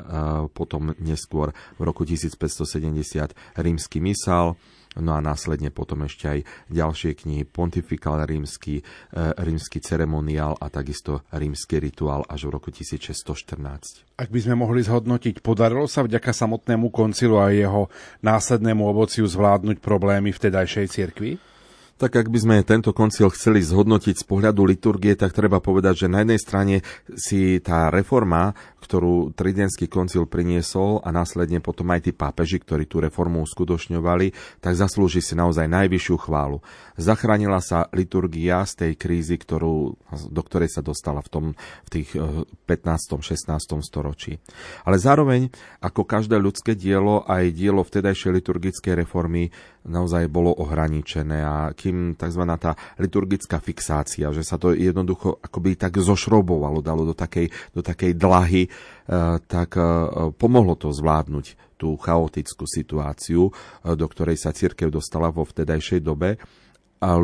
[SPEAKER 3] potom neskôr v roku 1570 rímsky misál, no a následne potom ešte aj ďalšie knihy Pontifikál rímsky, e, rímsky ceremoniál a takisto rímsky rituál až v roku 1614.
[SPEAKER 2] Ak by sme mohli zhodnotiť, podarilo sa vďaka samotnému koncilu a jeho následnému ovociu zvládnuť problémy vtedajšej cirkvi?
[SPEAKER 3] Tak ak by sme tento koncil chceli zhodnotiť z pohľadu liturgie, tak treba povedať, že na jednej strane si tá reforma, ktorú Tridentský koncil priniesol a následne potom aj tí pápeži, ktorí tú reformu uskutočňovali, tak zaslúži si naozaj najvyššiu chválu. Zachránila sa liturgia z tej krízy, ktorú, do ktorej sa dostala v, tom, v tých 15. Eh, 16. storočí. Ale zároveň, ako každé ľudské dielo, aj dielo vtedajšej liturgickej reformy naozaj bolo ohraničené a kým tzv. tá liturgická fixácia, že sa to jednoducho akoby tak zošrobovalo, dalo do takej, do takej dlahy, eh, tak eh, pomohlo to zvládnuť tú chaotickú situáciu, eh, do ktorej sa církev dostala vo vtedajšej dobe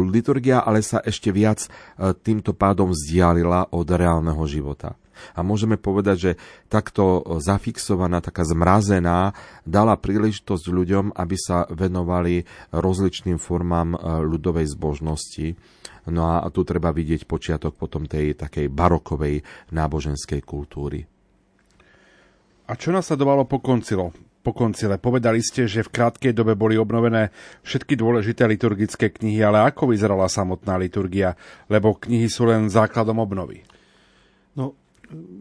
[SPEAKER 3] liturgia ale sa ešte viac e, týmto pádom vzdialila od reálneho života. A môžeme povedať, že takto zafixovaná, taká zmrazená, dala príležitosť ľuďom, aby sa venovali rozličným formám e, ľudovej zbožnosti. No a tu treba vidieť počiatok potom tej takej barokovej náboženskej kultúry.
[SPEAKER 2] A čo nasledovalo po koncilo? Po koncile povedali ste, že v krátkej dobe boli obnovené všetky dôležité liturgické knihy, ale ako vyzerala samotná liturgia? Lebo knihy sú len základom obnovy.
[SPEAKER 4] No,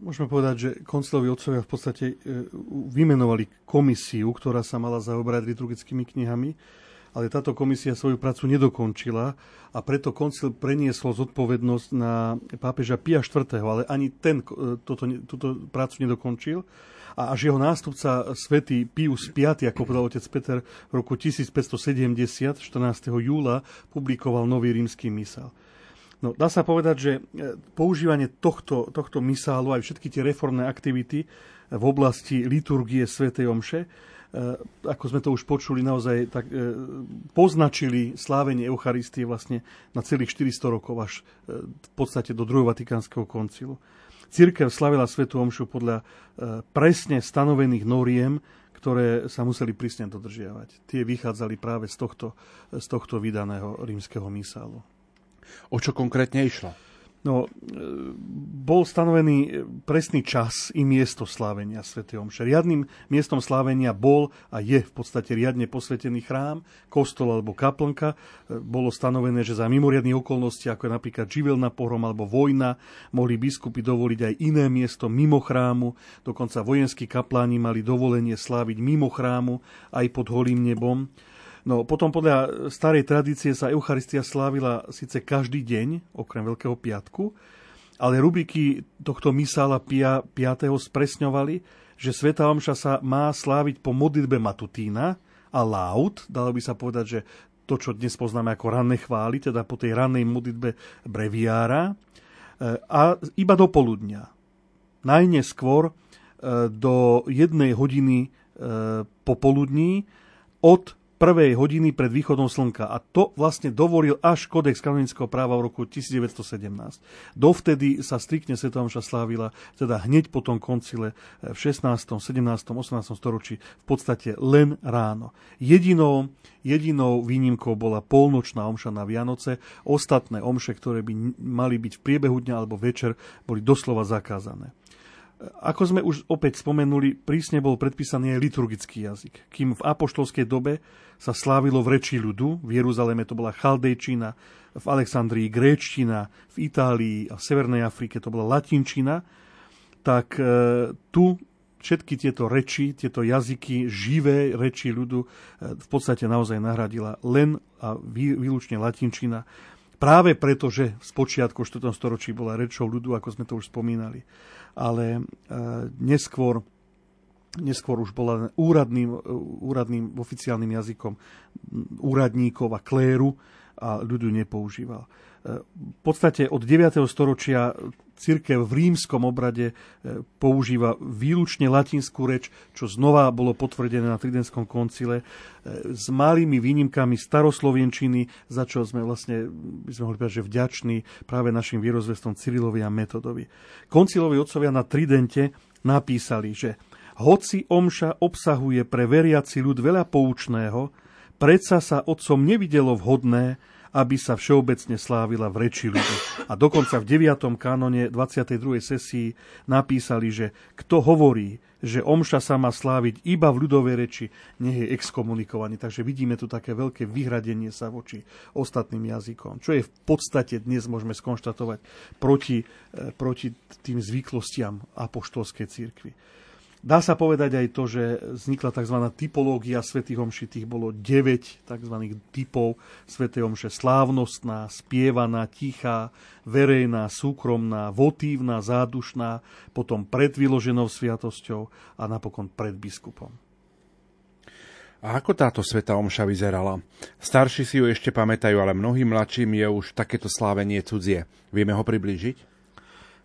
[SPEAKER 4] môžeme povedať, že konciloví otcovia v podstate e, vymenovali komisiu, ktorá sa mala zaoberať liturgickými knihami, ale táto komisia svoju prácu nedokončila a preto koncil preniesol zodpovednosť na pápeža Pia IV., ale ani ten e, toto, túto prácu nedokončil a až jeho nástupca svätý Pius V, ako povedal otec Peter, v roku 1570, 14. júla, publikoval nový rímsky misál. No, dá sa povedať, že e, používanie tohto, tohto misálu, aj všetky tie reformné aktivity v oblasti liturgie svätej Omše, e, ako sme to už počuli, naozaj tak, e, poznačili slávenie Eucharistie vlastne na celých 400 rokov až v podstate do druhého Vatikánskeho koncilu. Církev slavila Svetu Omšu podľa presne stanovených noriem, ktoré sa museli prísne dodržiavať. Tie vychádzali práve z tohto, z tohto vydaného rímskeho misálu.
[SPEAKER 2] O čo konkrétne išlo?
[SPEAKER 4] No, e, bol stanovený presný čas i miesto slávenia Sv. Omše. Riadným miestom slávenia bol a je v podstate riadne posvetený chrám, kostol alebo kaplnka. E, bolo stanovené, že za mimoriadných okolností, ako je napríklad živelná pohrom alebo vojna, mohli biskupy dovoliť aj iné miesto mimo chrámu. Dokonca vojenskí kapláni mali dovolenie sláviť mimo chrámu aj pod holým nebom. No potom podľa starej tradície sa Eucharistia slávila síce každý deň, okrem Veľkého piatku, ale rubriky tohto misála 5. spresňovali, že Sveta Omša sa má sláviť po modlitbe matutína a laut, dalo by sa povedať, že to, čo dnes poznáme ako ranné chvály, teda po tej rannej modlitbe breviára, e, a iba do poludnia. Najneskôr e, do jednej hodiny e, popoludní od prvej hodiny pred východom slnka. A to vlastne dovolil až kodex kanonického práva v roku 1917. Dovtedy sa striktne Sveta Omša slávila, teda hneď po tom koncile v 16., 17., 18. storočí v podstate len ráno. Jedinou, jedinou výnimkou bola polnočná omša na Vianoce. Ostatné omše, ktoré by mali byť v priebehu dňa alebo večer, boli doslova zakázané. Ako sme už opäť spomenuli, prísne bol predpísaný aj liturgický jazyk. Kým v apoštolskej dobe sa slávilo v reči ľudu, v Jeruzaleme to bola chaldejčina, v Alexandrii gréčtina, v Itálii a v Severnej Afrike to bola latinčina, tak e, tu všetky tieto reči, tieto jazyky, živé reči ľudu e, v podstate naozaj nahradila len a výlučne latinčina, práve preto, že v spočiatku 4. storočí bola rečou ľudu, ako sme to už spomínali ale e, neskôr neskôr už bola úradným, úradným oficiálnym jazykom úradníkov a kléru a ľudu nepoužíval. E, v podstate od 9. storočia církev v rímskom obrade e, používa výlučne latinskú reč, čo znova bolo potvrdené na Tridentskom koncile, s malými výnimkami staroslovenčiny, za čo sme vlastne, by sme mohli povedať, že vďační práve našim vierozvestom Cyrilovi a Metodovi. Koncilovi otcovia na Tridente napísali, že hoci omša obsahuje pre veriaci ľud veľa poučného, predsa sa otcom nevidelo vhodné, aby sa všeobecne slávila v reči ľudu. A dokonca v 9. kanone 22. sesii napísali, že kto hovorí, že omša sa má sláviť iba v ľudovej reči, nech je exkomunikovaný. Takže vidíme tu také veľké vyhradenie sa voči ostatným jazykom, čo je v podstate dnes môžeme skonštatovať proti, eh, proti tým zvyklostiam apoštolskej církvy. Dá sa povedať aj to, že vznikla tzv. typológia svätých omši, tých bolo 9 tzv. typov svätej omše. Slávnostná, spievaná, tichá, verejná, súkromná, votívna, zádušná, potom pred vyloženou sviatosťou a napokon pred biskupom.
[SPEAKER 2] A ako táto sveta omša vyzerala? Starší si ju ešte pamätajú, ale mnohým mladším je už takéto slávenie cudzie. Vieme ho priblížiť?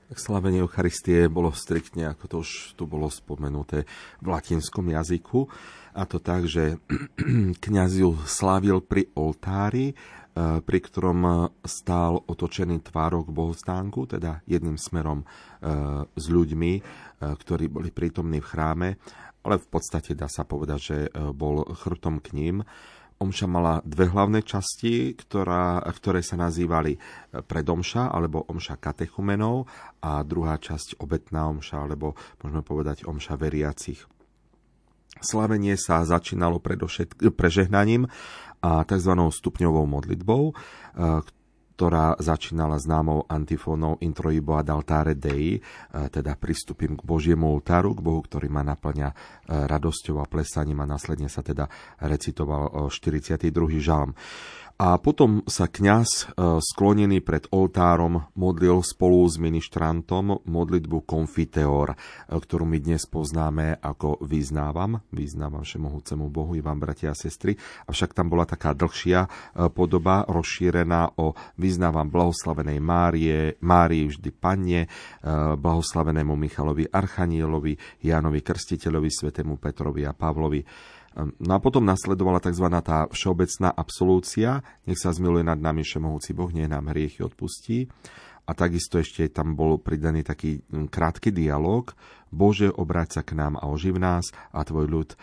[SPEAKER 3] Slavenie Eucharistie bolo striktne, ako to už tu bolo spomenuté, v latinskom jazyku. A to tak, že kniaz ju slávil pri oltári, e, pri ktorom stál otočený tvárok bohostánku, teda jedným smerom e, s ľuďmi, e, ktorí boli prítomní v chráme, ale v podstate dá sa povedať, že bol chrbtom k ním. Omša mala dve hlavné časti, ktorá, ktoré sa nazývali predomša alebo omša katechumenov a druhá časť obetná omša alebo môžeme povedať omša veriacich. Slavenie sa začínalo prežehnaním a tzv. stupňovou modlitbou, ktorá začínala známou antifónou Introibo ad altare Dei, e, teda pristúpim k Božiemu oltáru, k Bohu, ktorý ma naplňa e, radosťou a plesaním a následne sa teda recitoval 42. žalm. A potom sa kňaz e, sklonený pred oltárom modlil spolu s ministrantom modlitbu Confiteor, e, ktorú my dnes poznáme ako Vyznávam, Vyznávam všemohúcemu Bohu i vám, bratia a sestry. Avšak tam bola taká dlhšia e, podoba, rozšírená o Vyznávam blahoslavenej Márie, Márii vždy Panne, blahoslavenému Michalovi Archanielovi, Jánovi Krstiteľovi, svetému Petrovi a Pavlovi. No a potom nasledovala tzv. tá všeobecná absolúcia, nech sa zmiluje nad nami všemohúci Boh, nech nám hriechy odpustí. A takisto ešte tam bol pridaný taký krátky dialog. Bože, obráť sa k nám a oživ nás a tvoj ľud e,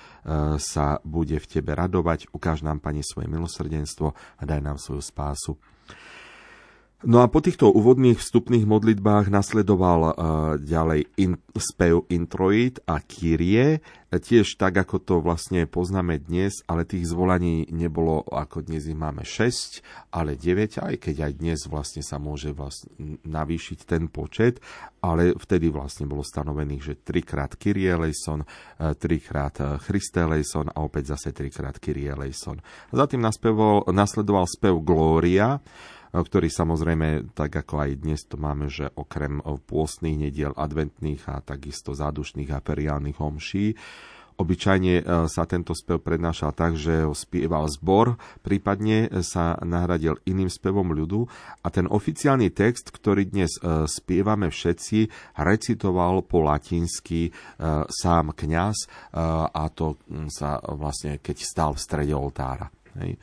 [SPEAKER 3] sa bude v tebe radovať. Ukáž nám, Pani, svoje milosrdenstvo a daj nám svoju spásu. No a po týchto úvodných vstupných modlitbách nasledoval uh, ďalej in, spev introit a kyrie, tiež tak, ako to vlastne poznáme dnes, ale tých zvolaní nebolo, ako dnes ich máme 6, ale 9, aj keď aj dnes vlastne sa môže vlastne navýšiť ten počet, ale vtedy vlastne bolo stanovených, že trikrát Kyrie eleison, e, trikrát Christe eleison a opäť zase trikrát Kyrie eleison. Za tým nasledoval spev Gloria, ktorý samozrejme, tak ako aj dnes to máme, že okrem pôstnych nediel, adventných a takisto zádušných a feriálnych homší, Obyčajne e, sa tento spev prednášal tak, že ho spieval zbor, prípadne sa nahradil iným spevom ľudu a ten oficiálny text, ktorý dnes e, spievame všetci, recitoval po latinsky e, sám kňaz a to sa vlastne keď stal v strede oltára. Hej.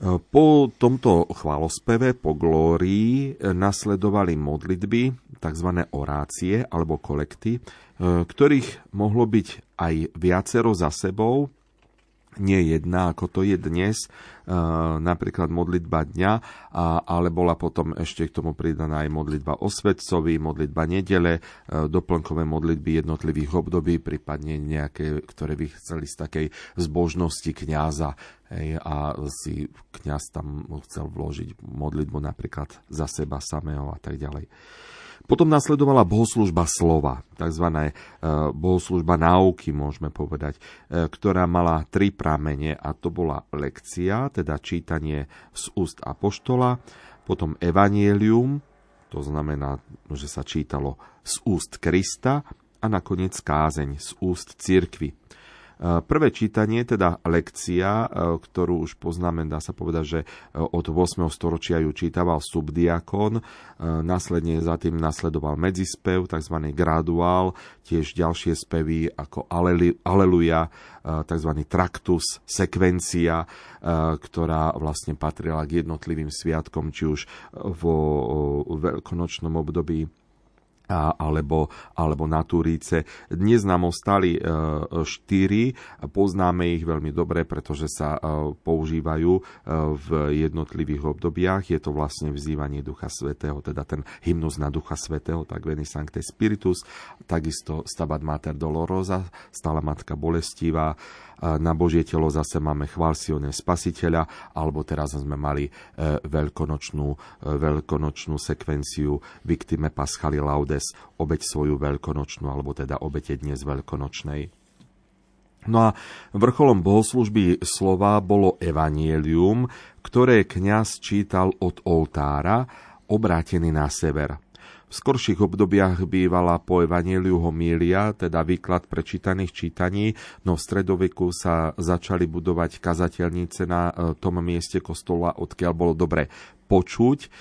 [SPEAKER 3] Po tomto chválospeve, po glórii, nasledovali modlitby, tzv. orácie alebo kolekty, ktorých mohlo byť aj viacero za sebou, nie jedna, ako to je dnes, e, napríklad modlitba dňa, ale bola potom ešte k tomu pridaná aj modlitba o svetcovi, modlitba nedele, e, doplnkové modlitby jednotlivých období, prípadne nejaké, ktoré by chceli z takej zbožnosti kňaza a si kňaz tam chcel vložiť modlitbu napríklad za seba samého a tak ďalej. Potom nasledovala bohoslužba slova, tzv. E, bohoslužba náuky, môžeme povedať, e, ktorá mala tri pramene a to bola lekcia, teda čítanie z úst apoštola, potom evanielium, to znamená, že sa čítalo z úst Krista a nakoniec kázeň z úst cirkvy. Prvé čítanie, teda lekcia, e, ktorú už poznáme, dá sa povedať, že e, od 8. storočia ju čítaval subdiakon, e, následne za tým nasledoval medzispev, tzv. graduál, tiež ďalšie spevy ako Aleluja, tzv. traktus, sekvencia, ktorá vlastne patrila k jednotlivým sviatkom, či už vo veľkonočnom období alebo, alebo na Turíce. Dnes nám ostali e, štyri, poznáme ich veľmi dobre, pretože sa e, používajú e, v jednotlivých obdobiach. Je to vlastne vzývanie Ducha Svetého, teda ten hymnus na Ducha Svetého, tak Veni Sancte Spiritus, takisto Stabat Mater Dolorosa, stála Matka Bolestivá, na Božie telo zase máme chválsione spasiteľa, alebo teraz sme mali e, veľkonočnú, e, veľkonočnú sekvenciu Victime Paschali Laudes, obeď svoju veľkonočnú, alebo teda obete dnes veľkonočnej. No a vrcholom bohoslužby slova bolo evanielium, ktoré kňaz čítal od oltára, obrátený na sever. V skorších obdobiach bývala po Evangeliu homília, teda výklad prečítaných čítaní, no v stredoveku sa začali budovať kazateľnice na e, tom mieste kostola, odkiaľ bolo dobre počuť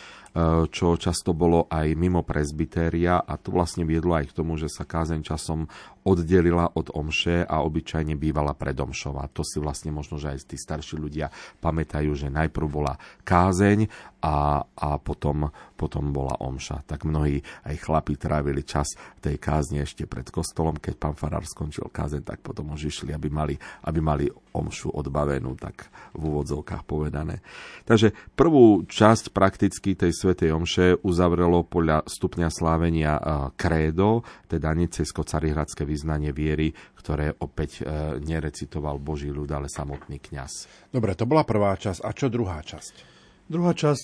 [SPEAKER 3] čo často bolo aj mimo presbytéria a to vlastne viedlo aj k tomu, že sa kázeň časom oddelila od omše a obyčajne bývala pred omšou. A to si vlastne možno, že aj tí starší ľudia pamätajú, že najprv bola kázeň a, a potom, potom bola omša. Tak mnohí aj chlapi trávili čas tej kázni ešte pred kostolom. Keď pán farár skončil kázeň, tak potom už išli, aby mali, aby mali omšu odbavenú, tak v úvodzovkách povedané. Takže prvú časť prakticky tej svätej omše uzavrelo podľa stupňa slávenia krédo, teda nicejsko-carihradské vyznanie viery, ktoré opäť e, nerecitoval Boží ľud, ale samotný kňaz.
[SPEAKER 2] Dobre, to bola prvá časť. A čo druhá časť?
[SPEAKER 4] Druhá časť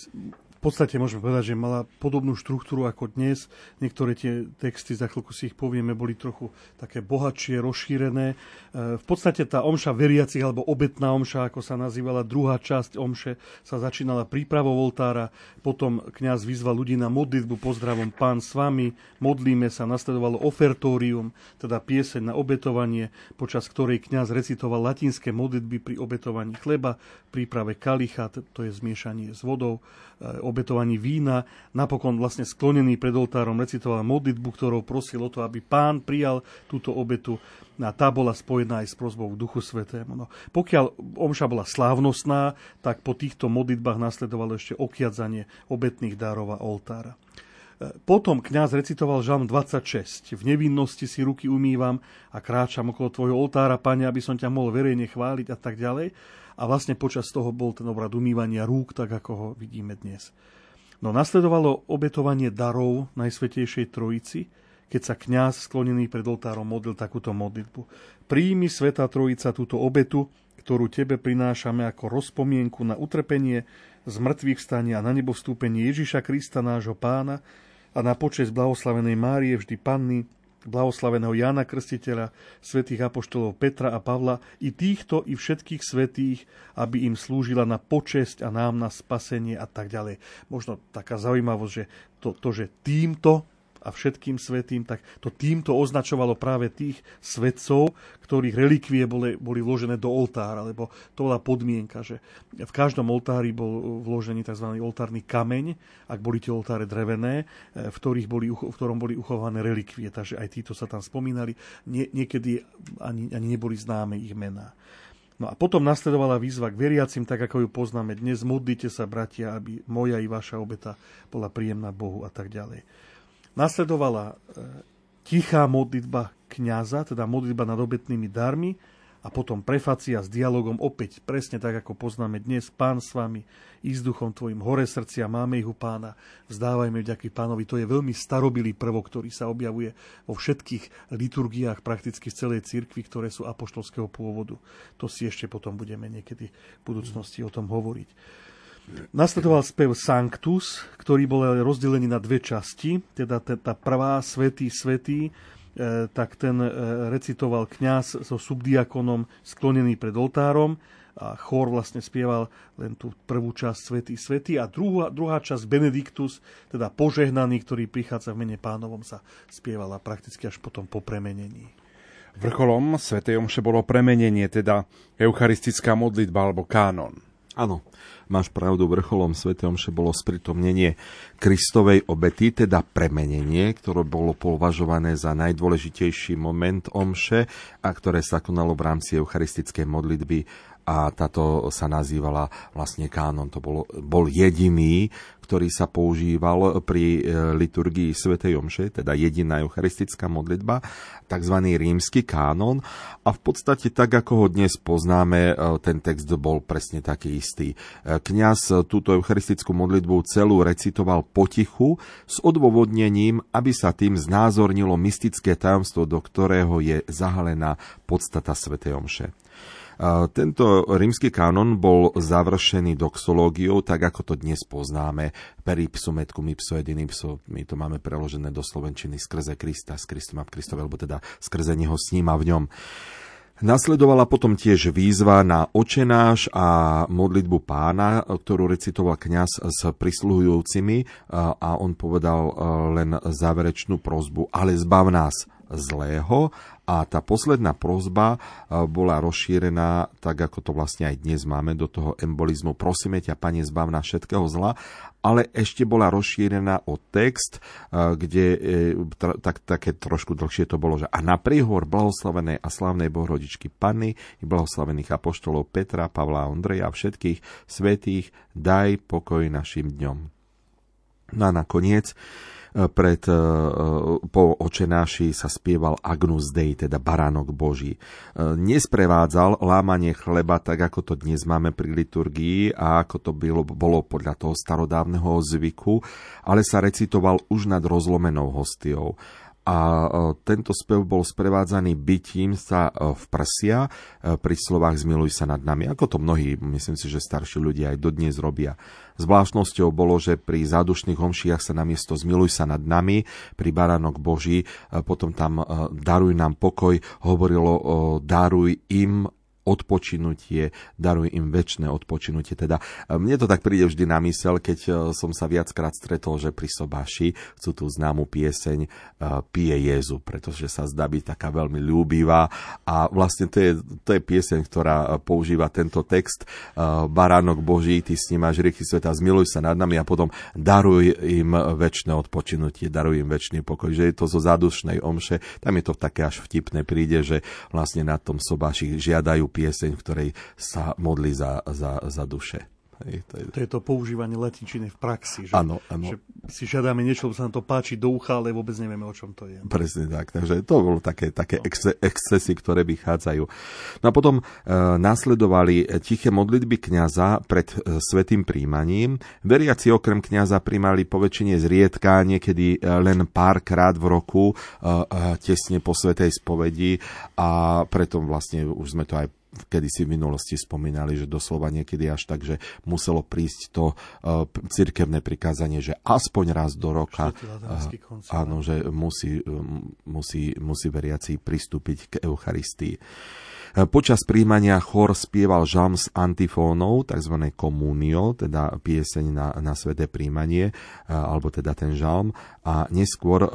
[SPEAKER 4] podstate môžeme povedať, že mala podobnú štruktúru ako dnes. Niektoré tie texty, za chvíľku si ich povieme, boli trochu také bohatšie, rozšírené. E, v podstate tá omša veriacich, alebo obetná omša, ako sa nazývala, druhá časť omše, sa začínala prípravou oltára, potom kňaz vyzval ľudí na modlitbu, pozdravom pán s vami, modlíme sa, nasledovalo ofertórium, teda pieseň na obetovanie, počas ktorej kňaz recitoval latinské modlitby pri obetovaní chleba, príprave kalicha, to je zmiešanie s vodou, obetovaní vína. Napokon vlastne sklonený pred oltárom recitoval modlitbu, ktorou prosil o to, aby pán prijal túto obetu. A tá bola spojená aj s prozbou Duchu Svetému. No, pokiaľ omša bola slávnostná, tak po týchto modlitbách nasledovalo ešte okiadzanie obetných dárov a oltára. E, potom kňaz recitoval žalm 26. V nevinnosti si ruky umývam a kráčam okolo tvojho oltára, pane, aby som ťa mohol verejne chváliť a tak ďalej a vlastne počas toho bol ten obrad umývania rúk, tak ako ho vidíme dnes. No nasledovalo obetovanie darov Najsvetejšej Trojici, keď sa kňaz sklonený pred oltárom modlil takúto modlitbu. Príjmi Sveta Trojica túto obetu, ktorú tebe prinášame ako rozpomienku na utrpenie, zmrtvých stania a na nebo vstúpenie Ježiša Krista, nášho pána, a na počest blahoslavenej Márie, vždy panny, blahoslaveného Jana Krstiteľa, svätých apoštolov Petra a Pavla, i týchto, i všetkých svetých, aby im slúžila na počesť a nám na spasenie a tak ďalej. Možno taká zaujímavosť, že to, to že týmto a všetkým svetým, tak to týmto označovalo práve tých svetcov, ktorých relikvie boli, boli vložené do oltára, lebo to bola podmienka, že v každom oltári bol vložený tzv. oltárny kameň, ak boli tie oltáre drevené, v, ktorých boli, v ktorom boli uchované relikvie, takže aj títo sa tam spomínali. Nie, niekedy ani, ani neboli známe ich mená. No a potom nasledovala výzva k veriacim, tak ako ju poznáme dnes. Modlite sa, bratia, aby moja i vaša obeta bola príjemná Bohu a tak ďalej. Nasledovala e, tichá modlitba kňaza, teda modlitba nad obetnými darmi a potom prefácia s dialogom opäť presne tak, ako poznáme dnes. Pán s vami, i s duchom tvojim, hore srdcia, máme ich u pána, vzdávajme vďaky pánovi. To je veľmi starobilý prvok, ktorý sa objavuje vo všetkých liturgiách prakticky z celej cirkvi, ktoré sú apoštolského pôvodu. To si ešte potom budeme niekedy v budúcnosti o tom hovoriť. Nasledoval spev Sanctus, ktorý bol rozdelený na dve časti, teda tá prvá, Svetý, Svetý, e, tak ten e, recitoval kňaz so subdiakonom sklonený pred oltárom a chór vlastne spieval len tú prvú časť Svetý, Svetý a druhá, druhá časť Benediktus, teda požehnaný, ktorý prichádza v mene pánovom, sa spievala prakticky až potom po premenení.
[SPEAKER 2] Vrcholom Svetej Omše bolo premenenie, teda eucharistická modlitba alebo kánon.
[SPEAKER 3] Áno, máš pravdu, vrcholom Sv. Omše bolo spritomnenie Kristovej obety, teda premenenie, ktoré bolo považované za najdôležitejší moment Omše a ktoré sa konalo v rámci eucharistickej modlitby a táto sa nazývala vlastne kánon. To bol, bol jediný, ktorý sa používal pri e, liturgii Svetej Omše, teda jediná eucharistická modlitba, tzv. rímsky kánon. A v podstate tak, ako ho dnes poznáme, e, ten text bol presne taký istý. E, kňaz túto eucharistickú modlitbu celú recitoval potichu s odôvodnením, aby sa tým znázornilo mystické tajomstvo, do ktorého je zahalená podstata Svetej Omše. Tento rímsky kánon bol završený doxológiou, tak ako to dnes poznáme, peripsum et cum ipso et in my to máme preložené do slovenčiny skrze Krista, s Kristom a v Kristove, alebo teda skrze Neho s ním a v ňom. Nasledovala potom tiež výzva na očenáš a modlitbu pána, ktorú recitoval kňaz s prisluhujúcimi a on povedal len záverečnú prozbu, ale zbav nás zlého a tá posledná prozba bola rozšírená, tak ako to vlastne aj dnes máme, do toho embolizmu. Prosíme ťa, Pane, zbav na všetkého zla, ale ešte bola rozšírená o text, kde tak, také trošku dlhšie to bolo, že a na príhor blahoslavenej a slavnej Bohrodičky Panny i blahoslavených apoštolov Petra, Pavla a Ondreja a všetkých svetých daj pokoj našim dňom. No a nakoniec pred e, po očenáši sa spieval Agnus Dei, teda baránok Boží. E, nesprevádzal lámanie chleba tak, ako to dnes máme pri liturgii a ako to bylo, bolo podľa toho starodávneho zvyku, ale sa recitoval už nad rozlomenou hostiou a e, tento spev bol sprevádzaný bytím sa e, v prsia e, pri slovách Zmiluj sa nad nami. Ako to mnohí, myslím si, že starší ľudia aj dodnes robia. Zvláštnosťou bolo, že pri zádušných homšiach sa namiesto Zmiluj sa nad nami, pri Baránok Boží, potom tam Daruj nám pokoj, hovorilo Daruj im odpočinutie, daruj im väčšie odpočinutie. Teda e, mne to tak príde vždy na mysel, keď e, som sa viackrát stretol, že pri Sobáši chcú tú známu pieseň e, Pije Jezu, pretože sa zdá byť taká veľmi ľúbivá a vlastne to je, to je pieseň, ktorá používa tento text Baránok Boží, ty snímaš rieky sveta, zmiluj sa nad nami a potom daruj im väčšie odpočinutie, daruj im väčší pokoj, že je to zo zádušnej omše, tam je to také až vtipné príde, že vlastne na tom Sobáši žiadajú pieseň, v ktorej sa modlí za, za, za duše.
[SPEAKER 4] Hej, to, je... to je to používanie latinčiny v praxi. Že,
[SPEAKER 3] áno, áno.
[SPEAKER 4] Že si žiadame niečo, sa nám to páči do ucha, ale vôbec nevieme, o čom to je.
[SPEAKER 3] Presne tak. Takže to bolo také, také no. excesy, ktoré vychádzajú. No a potom e, následovali tiché modlitby kňaza pred e, svetým príjmaním. Veriaci okrem kňaza príjmali po väčšine zriedka, niekedy e, len párkrát v roku, e, e, tesne po svetej spovedi a preto vlastne už sme to aj kedy si v minulosti spomínali, že doslova niekedy až tak, že muselo prísť to uh, cirkevné prikázanie, že aspoň raz do roka uh, áno, že musí, um, musí, musí veriaci pristúpiť k Eucharistii. Počas príjmania chor spieval žalm s antifónou, tzv. komunio, teda pieseň na, na sveté príjmanie, alebo teda ten žalm. A neskôr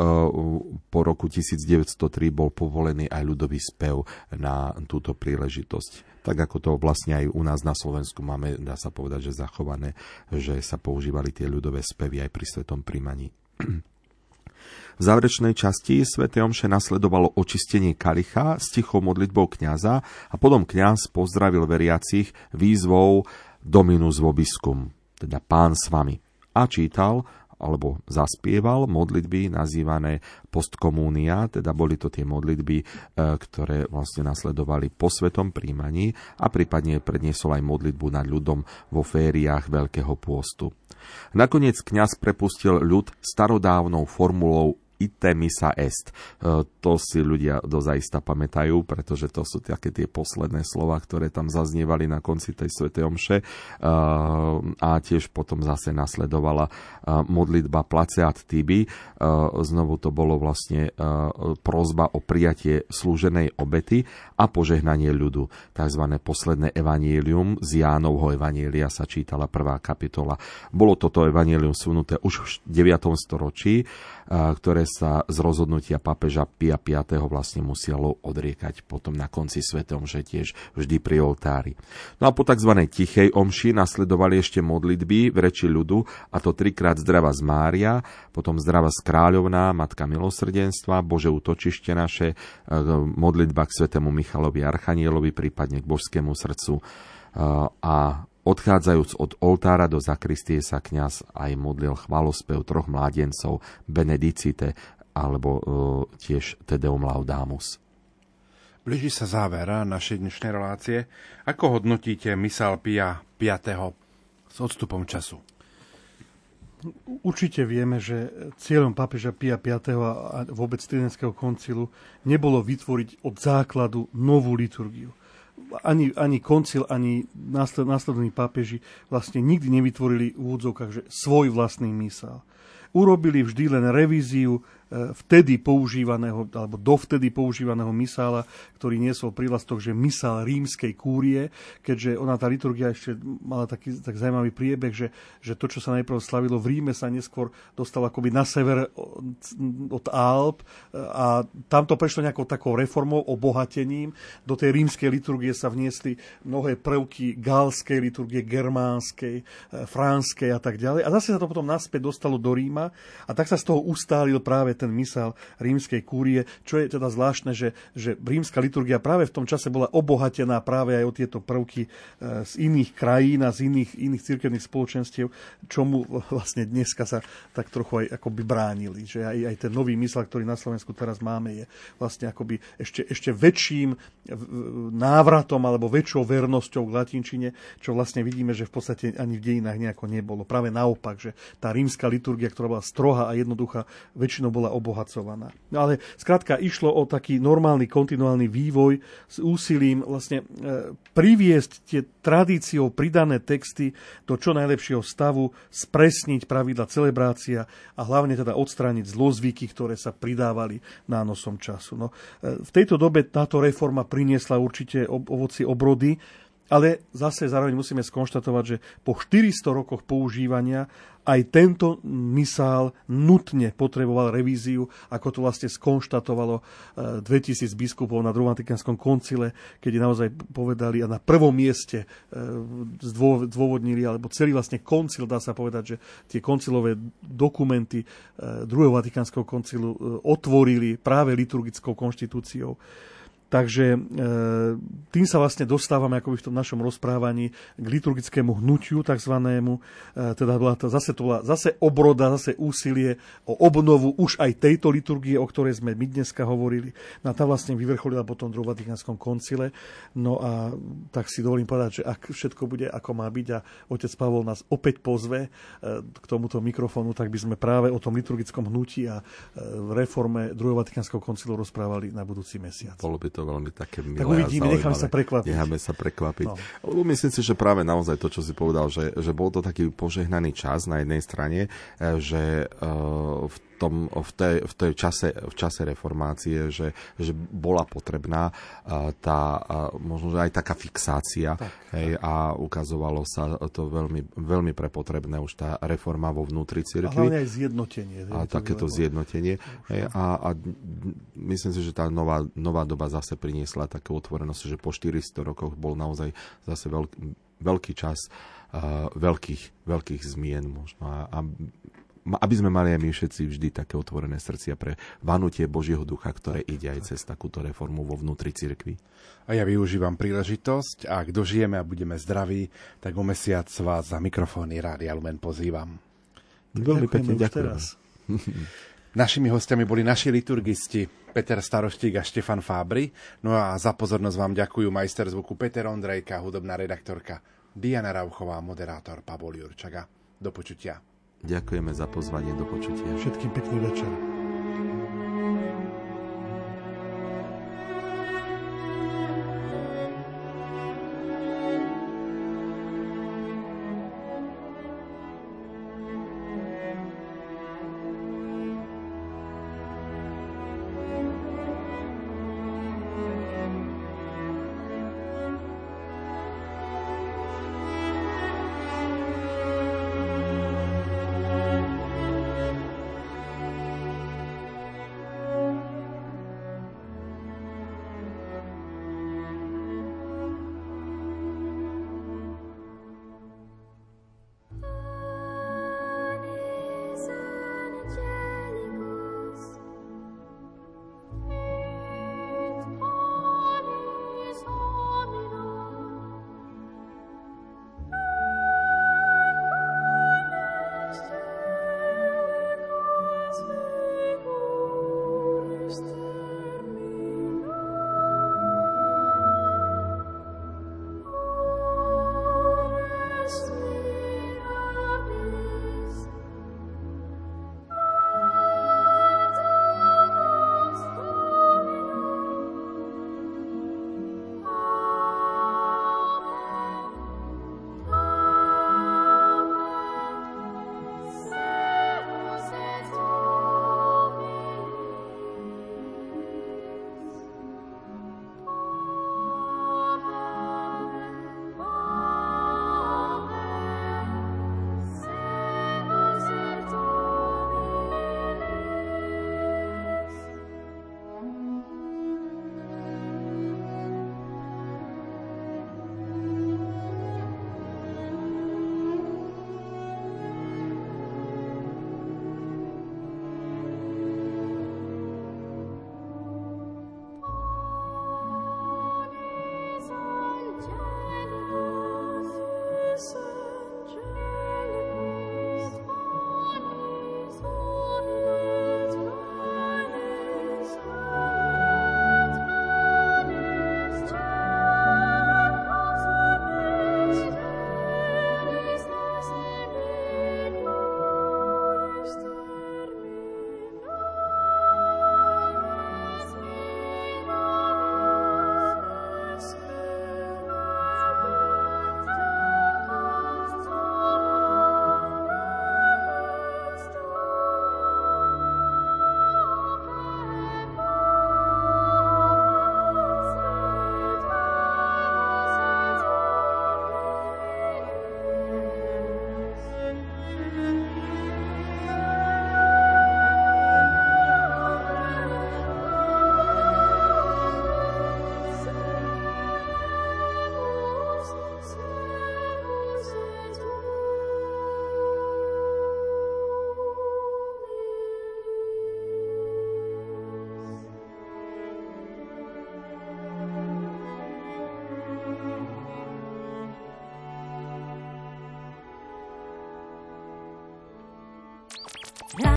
[SPEAKER 3] po roku 1903 bol povolený aj ľudový spev na túto príležitosť. Tak ako to vlastne aj u nás na Slovensku máme, dá sa povedať, že zachované, že sa používali tie ľudové spevy aj pri svetom príjmaní. V záverečnej časti Sv. Omše nasledovalo očistenie kalicha s tichou modlitbou kňaza a potom kňaz pozdravil veriacich výzvou Dominus vobiscum, teda Pán s vami. A čítal alebo zaspieval modlitby nazývané postkomúnia, teda boli to tie modlitby, e, ktoré vlastne nasledovali po svetom príjmaní a prípadne predniesol aj modlitbu nad ľudom vo fériách Veľkého pôstu. Nakoniec kňaz prepustil ľud starodávnou formulou ite misa est. E, to si ľudia dozaista pamätajú, pretože to sú také tie posledné slova, ktoré tam zaznievali na konci tej svätej omše. E, a tiež potom zase nasledovala e, modlitba Placeat Tibi. Znovu to bolo vlastne prozba o prijatie slúženej obety a požehnanie ľudu. Takzvané posledné evanielium z Jánovho evanielia sa čítala prvá kapitola. Bolo toto evanielium sunuté už v 9. storočí ktoré sa z rozhodnutia papeža Pia V. vlastne muselo odriekať potom na konci svetom, že tiež vždy pri oltári. No a po tzv. tichej omši nasledovali ešte modlitby v reči ľudu, a to trikrát zdrava z Mária, potom zdrava z kráľovná, Matka milosrdenstva, Bože útočište naše, e, modlitba k svetému Michalovi Archanielovi, prípadne k božskému srdcu e, a Odchádzajúc od oltára do zakristie sa kňaz aj modlil chvalospev troch mládencov Benedicite alebo uh, tiež Tedeum Laudamus.
[SPEAKER 2] Blíži sa záver našej dnešnej relácie. Ako hodnotíte mysal Pia 5. s odstupom času?
[SPEAKER 4] Určite vieme, že cieľom pápeža Pia V. a vôbec Tridentského koncilu nebolo vytvoriť od základu novú liturgiu ani, ani koncil, ani násled, následní pápeži vlastne nikdy nevytvorili v úvodzovkách že svoj vlastný mysel. Urobili vždy len revíziu vtedy používaného, alebo dovtedy používaného misála, ktorý niesol prívlastok, že misál rímskej kúrie, keďže ona tá liturgia ešte mala taký tak zaujímavý priebeh, že, že to, čo sa najprv slavilo v Ríme, sa neskôr dostalo akoby na sever od Alp a tam to prešlo nejakou takou reformou, obohatením. Do tej rímskej liturgie sa vniesli mnohé prvky galskej liturgie, germánskej, e, franskej a tak ďalej. A zase sa to potom naspäť dostalo do Ríma a tak sa z toho ustálil práve ten mysel rímskej kúrie, čo je teda zvláštne, že, že rímska liturgia práve v tom čase bola obohatená práve aj o tieto prvky e, z iných krajín a z iných, iných cirkevných spoločenstiev, čomu vlastne dneska sa tak trochu aj akoby bránili. Že aj, aj ten nový mysel, ktorý na Slovensku teraz máme, je vlastne akoby ešte, ešte väčším návratom alebo väčšou vernosťou k latinčine, čo vlastne vidíme, že v podstate ani v dejinách nejako nebolo. Práve naopak, že tá rímska liturgia, ktorá bola strohá a jednoduchá, väčšinou bola obohacovaná. No ale skrátka išlo o taký normálny kontinuálny vývoj s úsilím vlastne e, priviesť tie tradíciou pridané texty do čo najlepšieho stavu, spresniť pravidla celebrácia a hlavne teda odstrániť zlozvyky, ktoré sa pridávali nánosom času. No, e, v tejto dobe táto reforma priniesla určite ovoci obrody, ale zase zároveň musíme skonštatovať, že po 400 rokoch používania aj tento misál nutne potreboval revíziu, ako to vlastne skonštatovalo 2000 eh, biskupov na druhom Vatikánskom koncile, keď naozaj povedali a na prvom mieste eh, zdôvodnili, alebo celý vlastne koncil, dá sa povedať, že tie koncilové dokumenty eh, druhého Vatikánskeho koncilu otvorili práve liturgickou konštitúciou Takže e, tým sa vlastne dostávame akoby v tom našom rozprávaní k liturgickému hnutiu takzvanému. E, teda bola to, zase to bola zase obroda, zase úsilie o obnovu už aj tejto liturgie, o ktorej sme my dneska hovorili. No tá vlastne vyvrcholila potom v Vatikánskom koncile. No a tak si dovolím povedať, že ak všetko bude ako má byť a otec Pavol nás opäť pozve e, k tomuto mikrofónu, tak by sme práve o tom liturgickom hnutí a v reforme druhého Vatikánskeho koncilu rozprávali na budúci mesiac.
[SPEAKER 3] Bolo by to to veľmi také milé
[SPEAKER 4] Tak uvidíme, necháme sa prekvapiť.
[SPEAKER 3] Necháme sa prekvapiť. No. Myslím si, že práve naozaj to, čo si povedal, že, že bol to taký požehnaný čas na jednej strane, eh, že uh, v tom, v, tej, v, tej čase, v čase reformácie, že, že bola potrebná tá, možno že aj taká fixácia tak, hej, tak. a ukazovalo sa to veľmi, veľmi prepotrebné už tá reforma vo vnútri cirkvi. A
[SPEAKER 4] hlavne aj zjednotenie.
[SPEAKER 3] A takéto zjednotenie. Hej, a, a myslím si, že tá nová, nová doba zase priniesla také otvorenosť, že po 400 rokoch bol naozaj zase veľký, veľký čas uh, veľkých, veľkých zmien možno. A, a aby sme mali aj my všetci vždy také otvorené srdcia pre vanutie Božieho ducha, ktoré ide aj cez takúto reformu vo vnútri cirkvi.
[SPEAKER 2] A ja využívam príležitosť a ak dožijeme a budeme zdraví, tak o mesiac vás za mikrofóny Rádia Lumen pozývam.
[SPEAKER 3] Veľmi pekne ďakujem.
[SPEAKER 2] Našimi hostiami boli naši liturgisti Peter Staroštík a Štefan Fábry. No a za pozornosť vám ďakujú majster zvuku Peter Ondrejka, hudobná redaktorka Diana Rauchová, moderátor Pavol Jurčaga. Do počutia.
[SPEAKER 3] Ďakujeme za pozvanie do počutia.
[SPEAKER 4] Všetkým pekný večer.